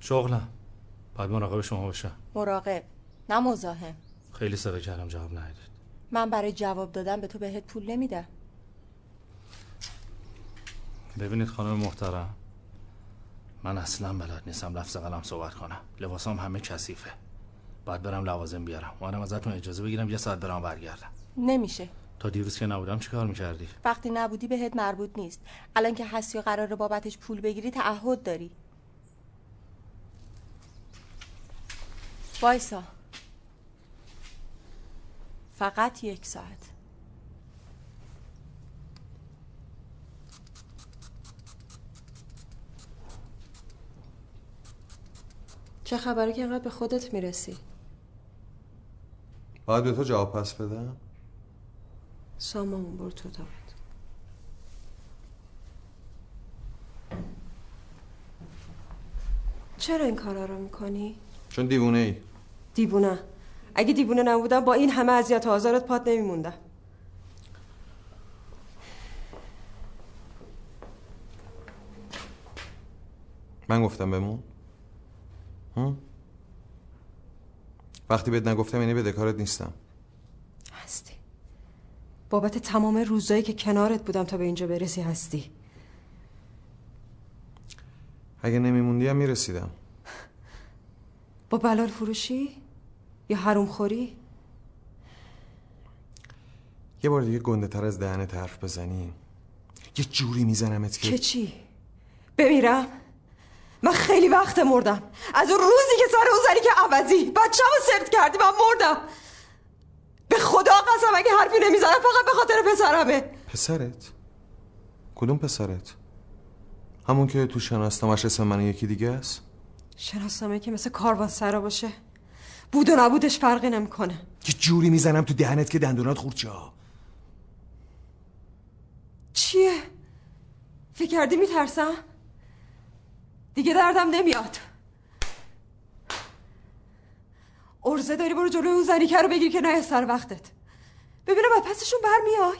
شغلم باید مراقب شما باشم. مراقب. نه مزاحم. خیلی صدا کردم جواب ندید من برای جواب دادن به تو بهت پول نمیدم. ببینید خانم محترم من اصلا بلد نیستم لفظ قلم صحبت کنم. لباسام همه کثیفه. باید برم لوازم بیارم. منم ازتون اجازه بگیرم یه ساعت برم برگردم. نمیشه. تا دیروز که نبودم چیکار می‌کردی؟ وقتی نبودی بهت مربوط نیست. الان که هستی و قراره بابتش پول بگیری تعهد داری. وایسا. فقط یک ساعت. چه خبره که اینقدر به خودت می‌رسی؟ باید به تو جواب پس بدم؟ سامامون برو تو اتاقت. چرا این کارا رو می‌کنی؟ چون دیوونه ای. دیوونه. اگه دیوونه نبودم با این همه اذیت و آزارت پات نمیموندم. من گفتم بمون هم؟ وقتی بهت نگفتم یعنی به کارت نیستم. هستی. بابت تمام روزایی که کنارت بودم تا به اینجا برسی هستی اگه نمیموندی هم می‌رسیدم با بلال فروشی؟ یا حروم خوری؟ یه بار دیگه گنده تر از دهنت حرف بزنی یه جوری میزنمت که که چی؟ بمیرم؟ من خیلی وقت مردم از اون روزی که سر اون زنی که عوضی بچه سرد کردی من مردم به خدا قسم اگه حرفی نمی‌زنم فقط به خاطر پسرمه پسرت؟ کدوم پسرت؟ همون که تو شناسنامش اسم من یکی دیگه است؟ شناسنامه که مثل کاروان سرا باشه بود و نبودش فرقی نمی‌کنه یه جوری می‌زنم تو دهنت که دندونات خورد ها چیه؟ فکر کردی میترسم؟ دیگه دردم نمیاد ارزه داری برو جلوی اون زنیکه رو بگیر که نه سر وقتت. ببینم از پسشون برمیای.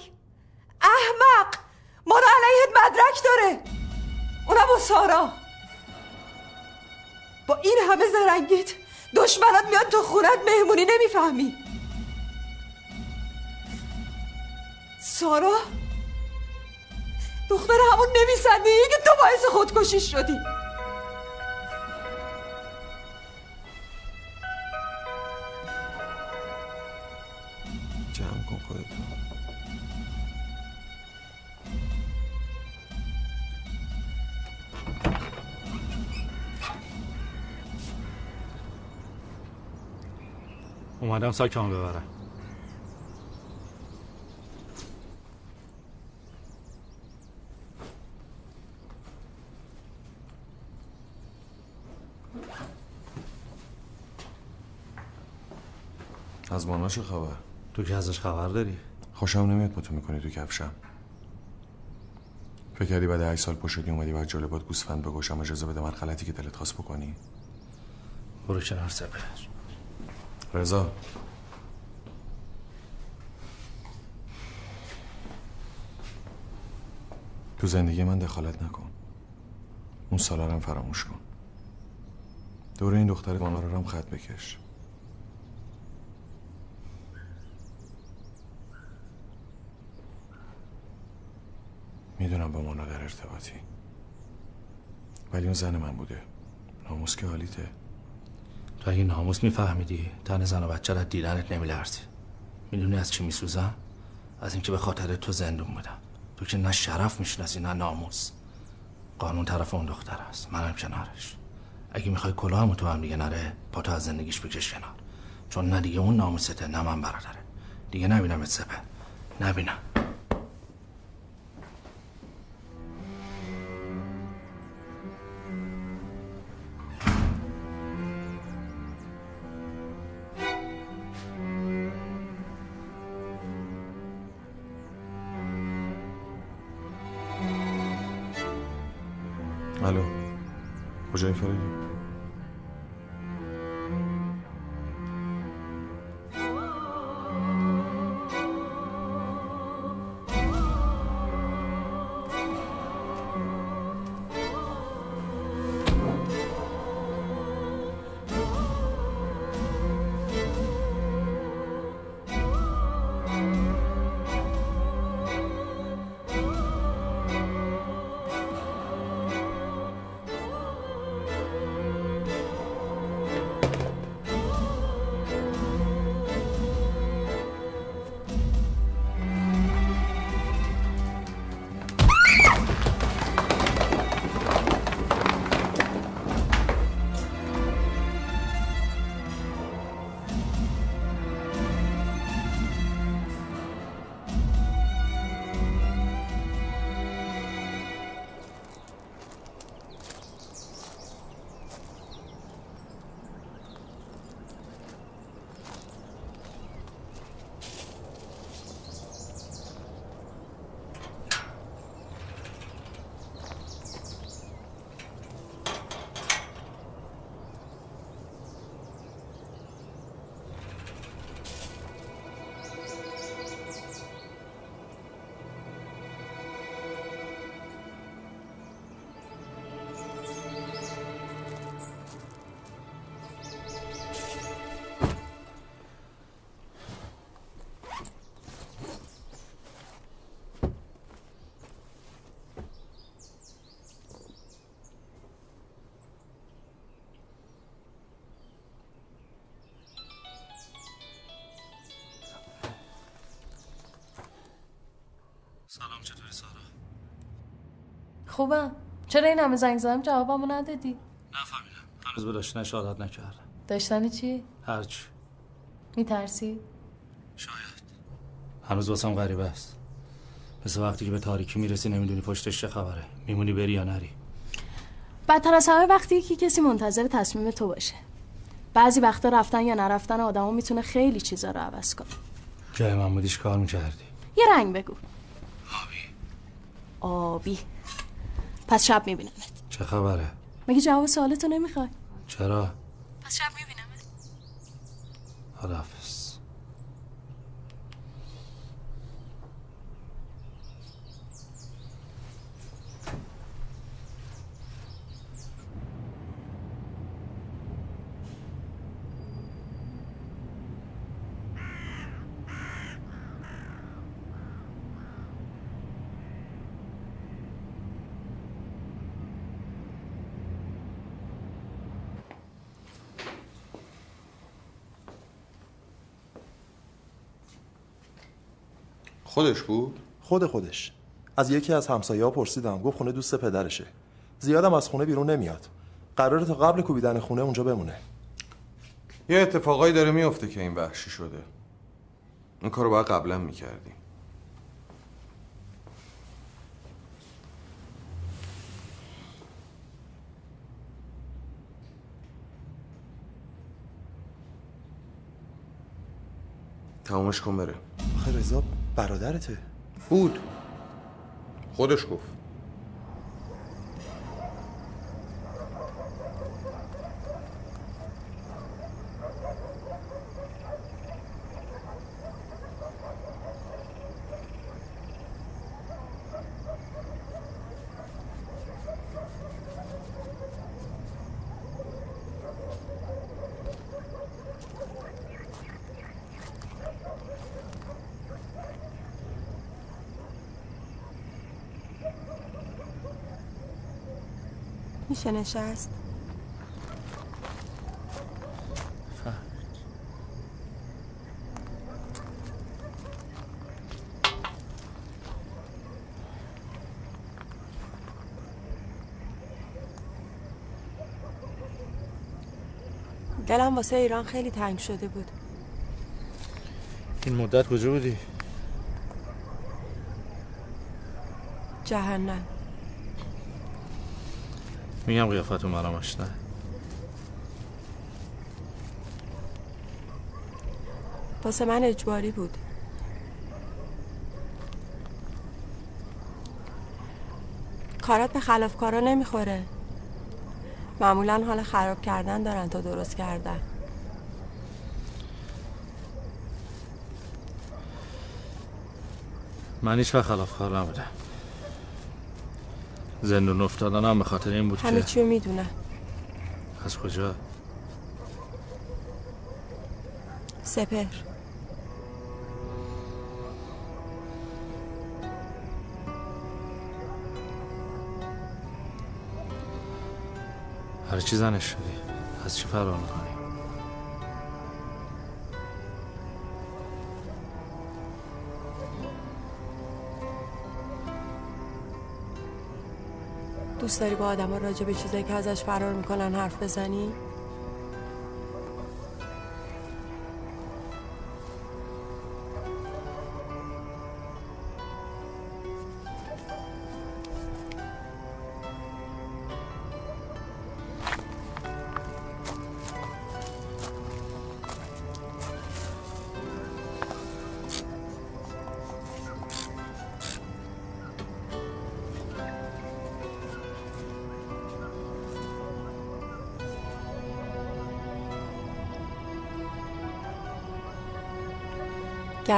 احمق! مال علیهت مدرک داره. اونم با سارا. با این همه زرنگیت دشمنات میاد تو خونت مهمونی نمی‌فهمی. سارا دختر همون نویسنده که تو باعث خودکشی شدی. اومدم ساکمو ببرم از مانا چه خبر؟ تو که ازش خبر داری؟ خوشم نمیاد با تو می‌کنی تو کفشم فکر کردی بعد هشت سال پشتی اومدی باید جالبات گوسفند بگوشم اجازه بده من غلطی که دلت خواست بکنی برو کنار سپر رضا. تو زندگی من دخالت نکن. اون سالا هم فراموش کن. دور این دختر مانا رو هم خط بکش. می‌دونم با مانا در ارتباطی. ولی اون زن من بوده. ناموس که حالیته. تو اگه ناموس میفهمیدی. تن زن و بچه را دیدنت نمیلرزی می‌دونی از چی میسوزم؟ از اینکه به خاطر تو زندون بودم. تو که نه شرف می‌شناسی نه ناموس. قانون طرف اون دختر است. منم کنارش. اگه می‌خوای کلاهمو تو هم دیگه نره پاتو از زندگیش بکش کنار. چون نه دیگه اون ناموسته نه من برادره. دیگه نبینم سپه. نبینم. چرا این همه زنگ زدم؟ جوابمو ندادی. هنوز به داشتن شهادت نکردم داشتن چی؟ هرچی. میترسی؟ هنوز واسم غریبه است. مثل وقتی که به تاریکی می‌رسی نمی‌دونی پشتش چه خبره. میمونی بری یا نری. بدتر از همه وقتی که کسی منتظر تصمیم تو باشه. بعضی وقتا رفتن یا نرفتن آدما می‌تونه خیلی چیزا رو عوض کنه. جای من بودیش کار می‌کردی. یه رنگ بگو. آبی. آبی. پس شب میبینمت. چه خبره؟ مگه جواب سوالتو نمی‌خوای؟ چرا؟ پس شب میبینمت. خداحافظ. خودش بود؟ خود خودش. از یکی از همسایه ها پرسیدم. گفت خونه دوست پدرشه. زیادم از خونه بیرون نمیاد. قراره تا قبل کوبیدن خونه اونجا بمونه. یه اتفاقایی داره میفته که این وحشی شده. این کارو باید قبلا می‌کردیم. تمامش کن بره. آخه رضا برادرته. بود. خودش گفت. میشه نشست؟ دلم واسه ایران خیلی تنگ شده بود. این مدت کجا بودی؟ جهنم. میگم قیافتون برام آشنا. واسه من اجباری بود. کارات به خلافکارا نمی‌خوره. معمولا حال خراب کردن دارن تا درست کردن. من هیچ وقت خلاف کار نبودم. زندون افتادن هم به خاطر این بود همه که چیو می‌دونم از کجا؟ سپر هر چی زنش شدی از چی فرار می‌کنی؟ دوست داری با آدم راجع به چیزایی که ازش فرار می‌کنن حرف بزنی؟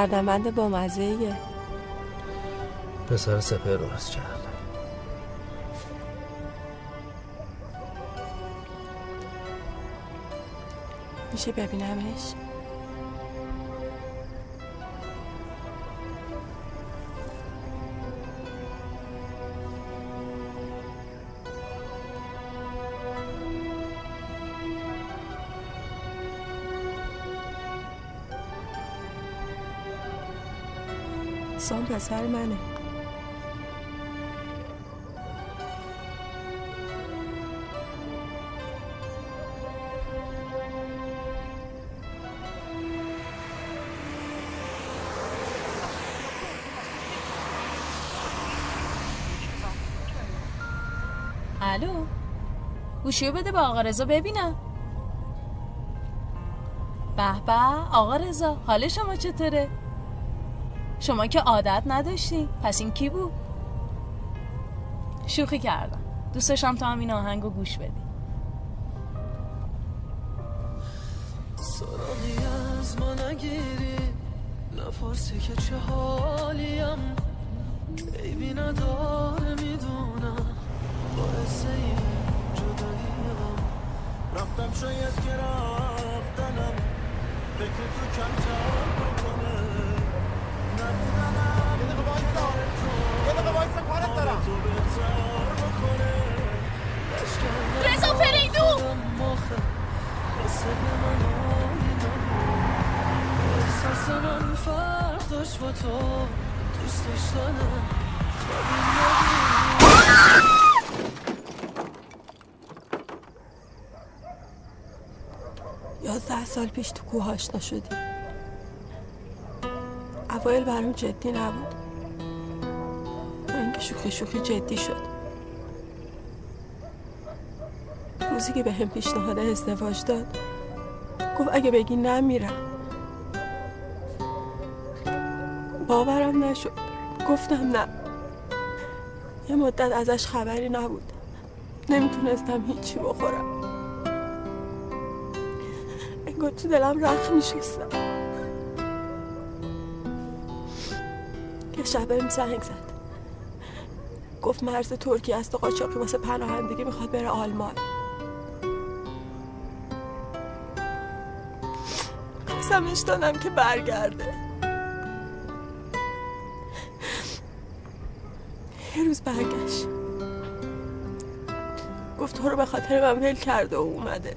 گردنبند با مزه پسر سپر رو از کرد میشه ببینمش؟ احسان پسر منه. الو؟ گوشیو بده به آقا رضا ببینم. به به آقا رضا حال شما چطوره؟ شما که عادت نداشتین. پس این کی بود؟ شوخی کردم. دوست داشتم تو همین آهنگو گوش بدی. سراغی از ما نگیری. نپرسی که چه حالیم. عیبی نداره می‌دونم. باعث این جداییم رفتم شاید که رفتنم. فکر تو کمتر بکنه خوابی یازده سال پیش تو کوه آشنا شدیم اوایل برام جدی نبود. تا اینکه شوخی شوخی جدی شد. روزی که به هم پیشنهاد ازدواج داد. گفت اگه بگی نه باورم نشد. گفتم نه. یه مدت ازش خبری نبود. نمی‌تونستم هیچی بخورم. انگار تو دلم رخ میشستم یه شب بهم زنگ زد. گفت مرز ترکیه است و قاچاقی واسه پناهندگی می‌خواد بره آلمان. قسمش دادم که برگرده. یه روز برگشت. گفت تو رو به خاطر من ول کرده و اومده.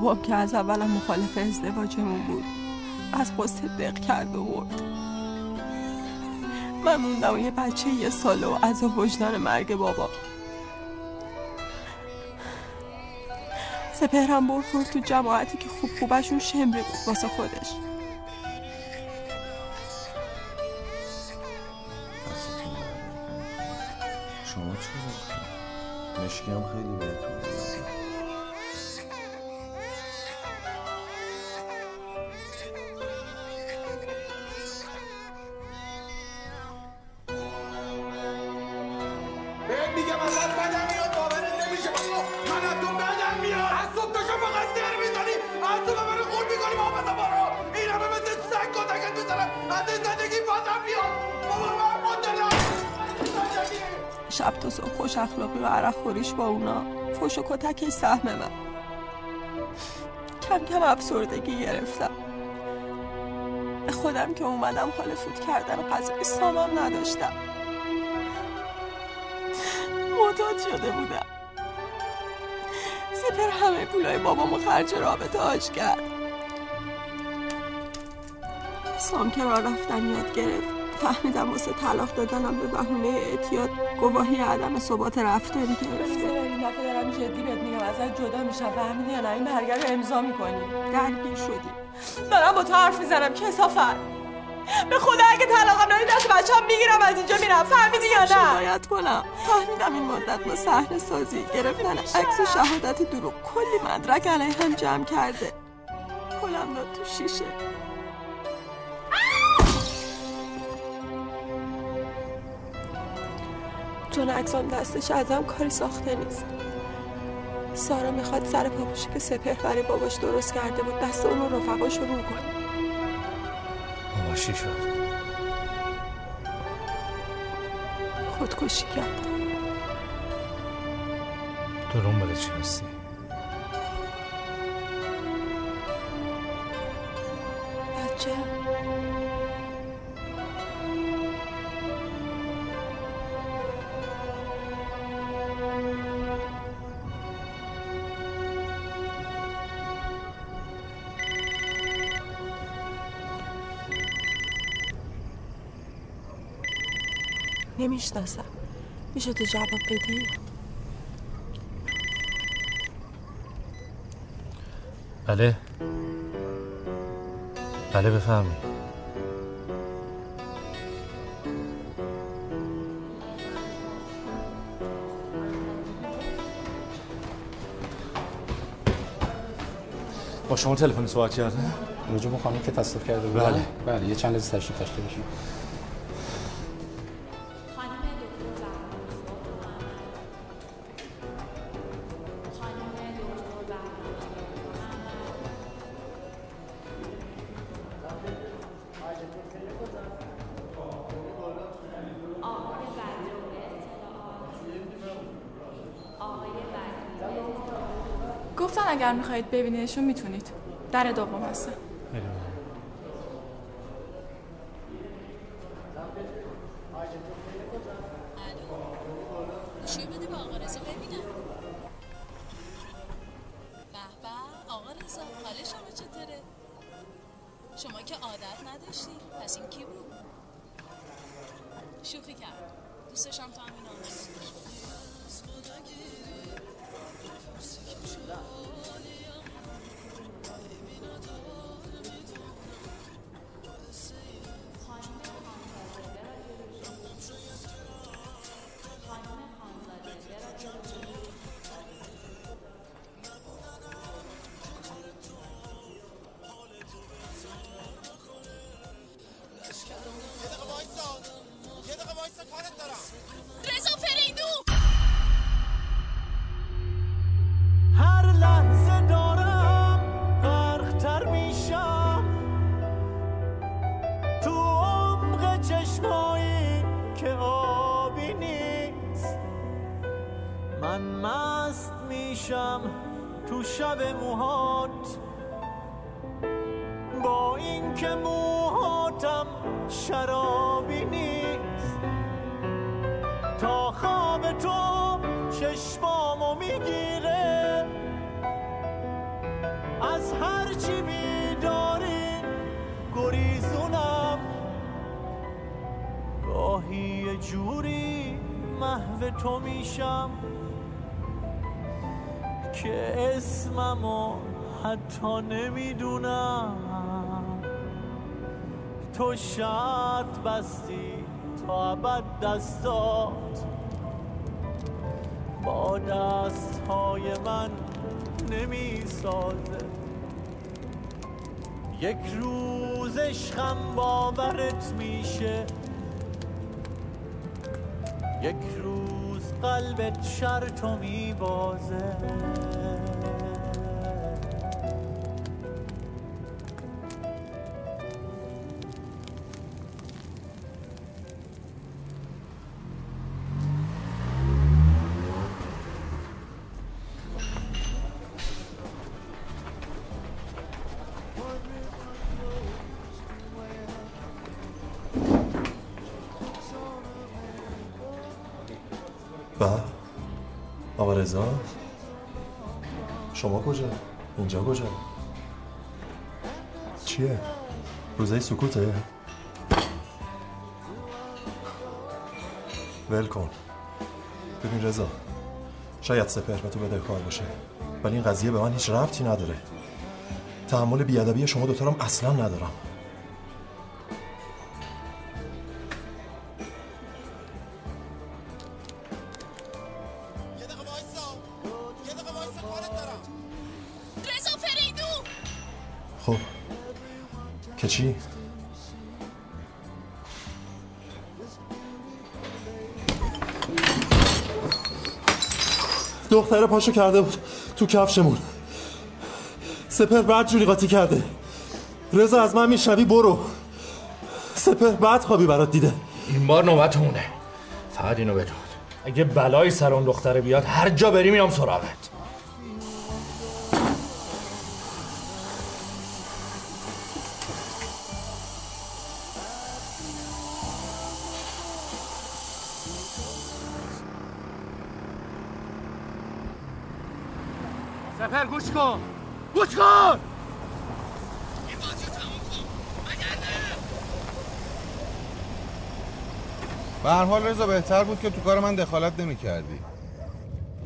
بابام که از اولم مخالف ازدواجمون بود از قصه دق کرد و برد من موندم یه بچه یه ساله و از وجدان مرگ بابا سپهرم برد تو جماعتی که خوب خوبشون شمری بود واسه خودش. شما چرا مشکی هم خیلی بهتون شب تا صبح خوش اخلاقی و عرق خوریش با اونا. فش و کتکش سهم من. کم کم افسردگی گرفتم. به خودم که اومدم حال فوت کردن غذای سامم نداشتم. معتاد شده بودم. سپر همه پولای بابامو خرج رابطه هاش کرد. سام که رفتن یاد گرفت. فهمیدم واسه طلاق دادنم به بهونه اعتیاد گواهی عدم ثبات رفتاری گرفته. این دفعه دارم جدی بهت میگم ازت جدا میشم فهمیدی یا نه؟ این برگر رو امضا می‌کنی. درگیر شدی. دارم با تو حرف می‌زنم کسافت به خدا اگه طلاقم ندی دست بچه هم می‌گیرم از اینجا میرم. فهمیدی یا نه؟ شکایت کنم؟ فهمیدم این مدت با صحنه سازی گرفتن عکس و شهادت دروغ کلی مدرک علیه هم جمع کرده. کلم داد تو شیشه. چون عکسام دستش ازم کاری ساخته نیست. سارا می‌خواد سر پاپوشی که سپهر برای باباش درست کرده بود دست اون رو رفقاشو رو کنه بابا چی شد؟ خودکشی کرد. تو دنبال چی هستی؟ بچه نمی‌شناسم. میشه تو جواب بدی؟ بله. بله بفرمایید. با شما تلفن صحبت کرده رجوع خانم که تصدیق کرده بله. بله یه چند لحظه تشریف داشته باشیم می‌خواهید ببینیدشون می‌تونید در دوم هستن شما که عادت نداشتی پس این کی بود شوخی کرد دوستشم تو همین آنست شرط بستی تا ابد دستات. با دست های من نمی سازه یک روز عشقم باورت میشه. یک روز قلبت شرطو میبازه. رضا. شما کجا؟ اینجا کجا؟ چیه؟ روزه سکوته؟ ول ببین رضا شاید سپهر به تو بده کار باشه ولی این قضیه به من هیچ ربطی نداره. تحمل بیادبی شما دوتارم اصلا ندارم. پاشو کرده بود تو کفشمون سپر بعد جوری قاطی کرده. رضا از من میشنوی برو. سپر بعد خوابی برات دیده. این بار نوبت اونه فقط اینو بدون. اگه بلایی سر اون دختره بیاد هر جا بری میام سراغت. هر حال رضا بهتر بود که تو کار من دخالت نمی کردی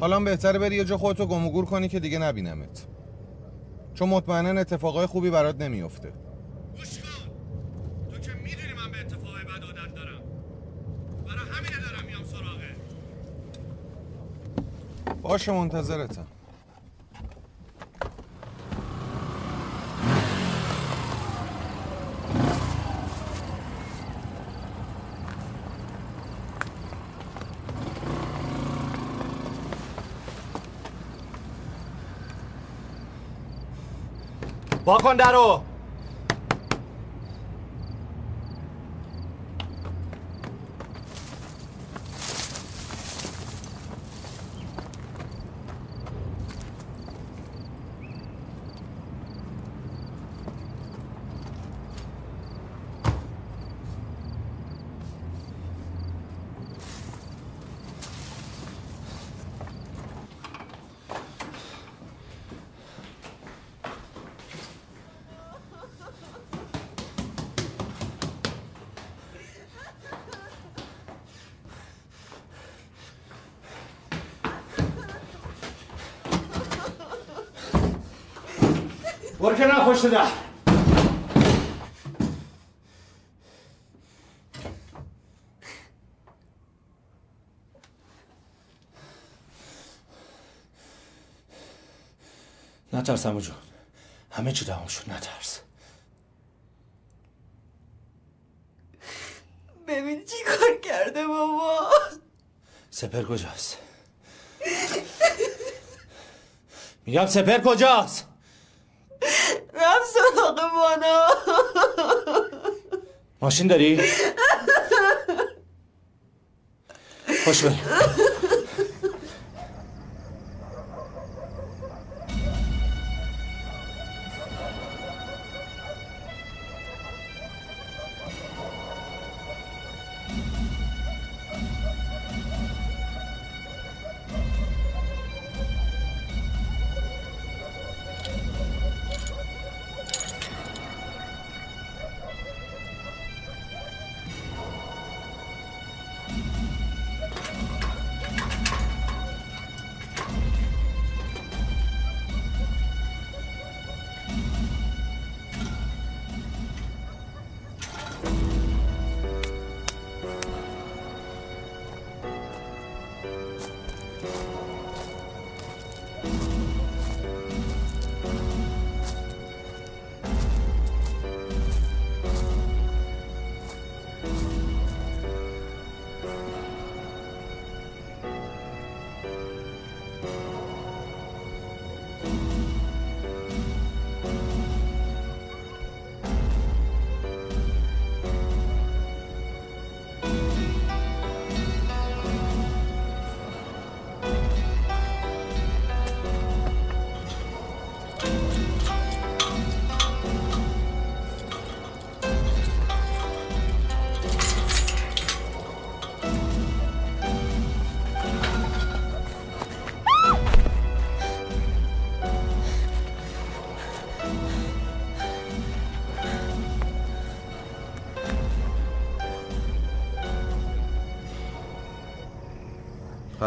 حالا هم بهتره بری یه جا خودتو گم و گور کنی که دیگه نبینمت. چون مطمئنا اتفاقای خوبی برات نمیفته تو که می‌دونی من به اتفاقای بد عادت دارم. برای همینه دارم میام سراغت. باشه منتظرتم. با کن درو. پشت در نترس همو جون. همه چی تمام شد نترس. ببین چی کار کرده بابا. سپر کجاست؟ میگم سپر کجاست؟ رفت سراغ بانا ماشین داری؟ خوش بریم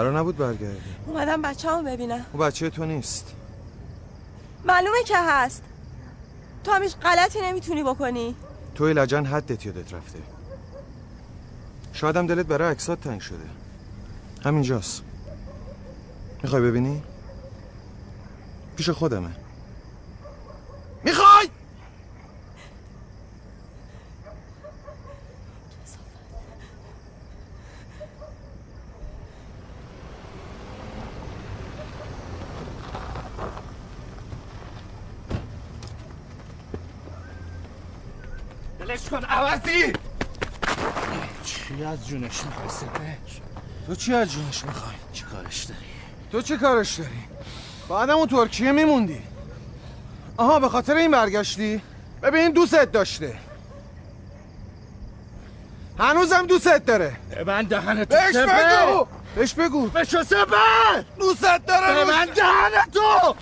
قرار نبود برگردی. اومدم بچه همو ببینم. او بچه تو نیست. معلومه که هست. تو همیش غلطی نمی‌تونی بکنی. توی لجن حدت یادت رفته. شایدم دلت برای عکسات تنگ شده. همینجاست. می‌خوای ببینی؟ پیش خودمه می‌خوای؟ دلش عوضی چی از جونش می‌خوای؟ تو چی از جونش می‌خوای؟ چی کارش داری؟ تو چی کارش داری؟ بعدم اون ترکیه میموندی آها به خاطر این برگشتی؟ ببین دوستت داشته هنوزم دوستت داره ببند دهنتو بهش بگو بهش بگو بشو سپر دوستت داره ببند دهنتو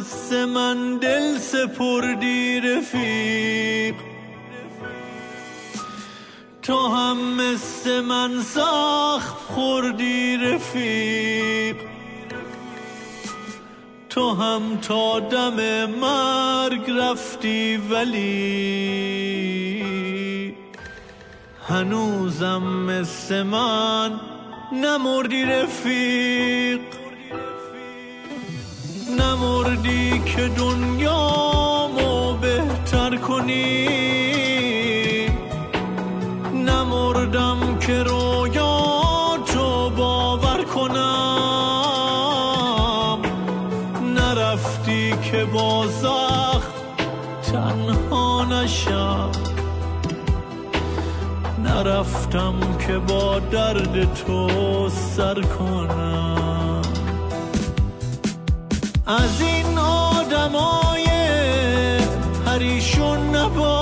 مثل من دل سپردی رفیق تو هم مثل من سخت خوردی رفیق تو هم تا دم مرگ رفتی ولی هنوزم مثل من نمردی رفیق. که دنیامو بهتر کنی. نمردم که رویا تو باور کنم. نرفتی که با زخم تنها نشم. نرفتم که با درد تو سر کنم. از unreasonable.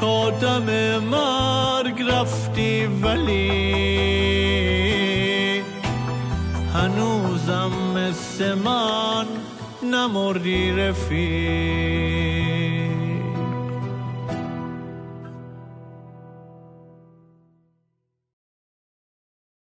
تا دم مرگ رفتی ولی هنوزم مثل من نمردی رفیق.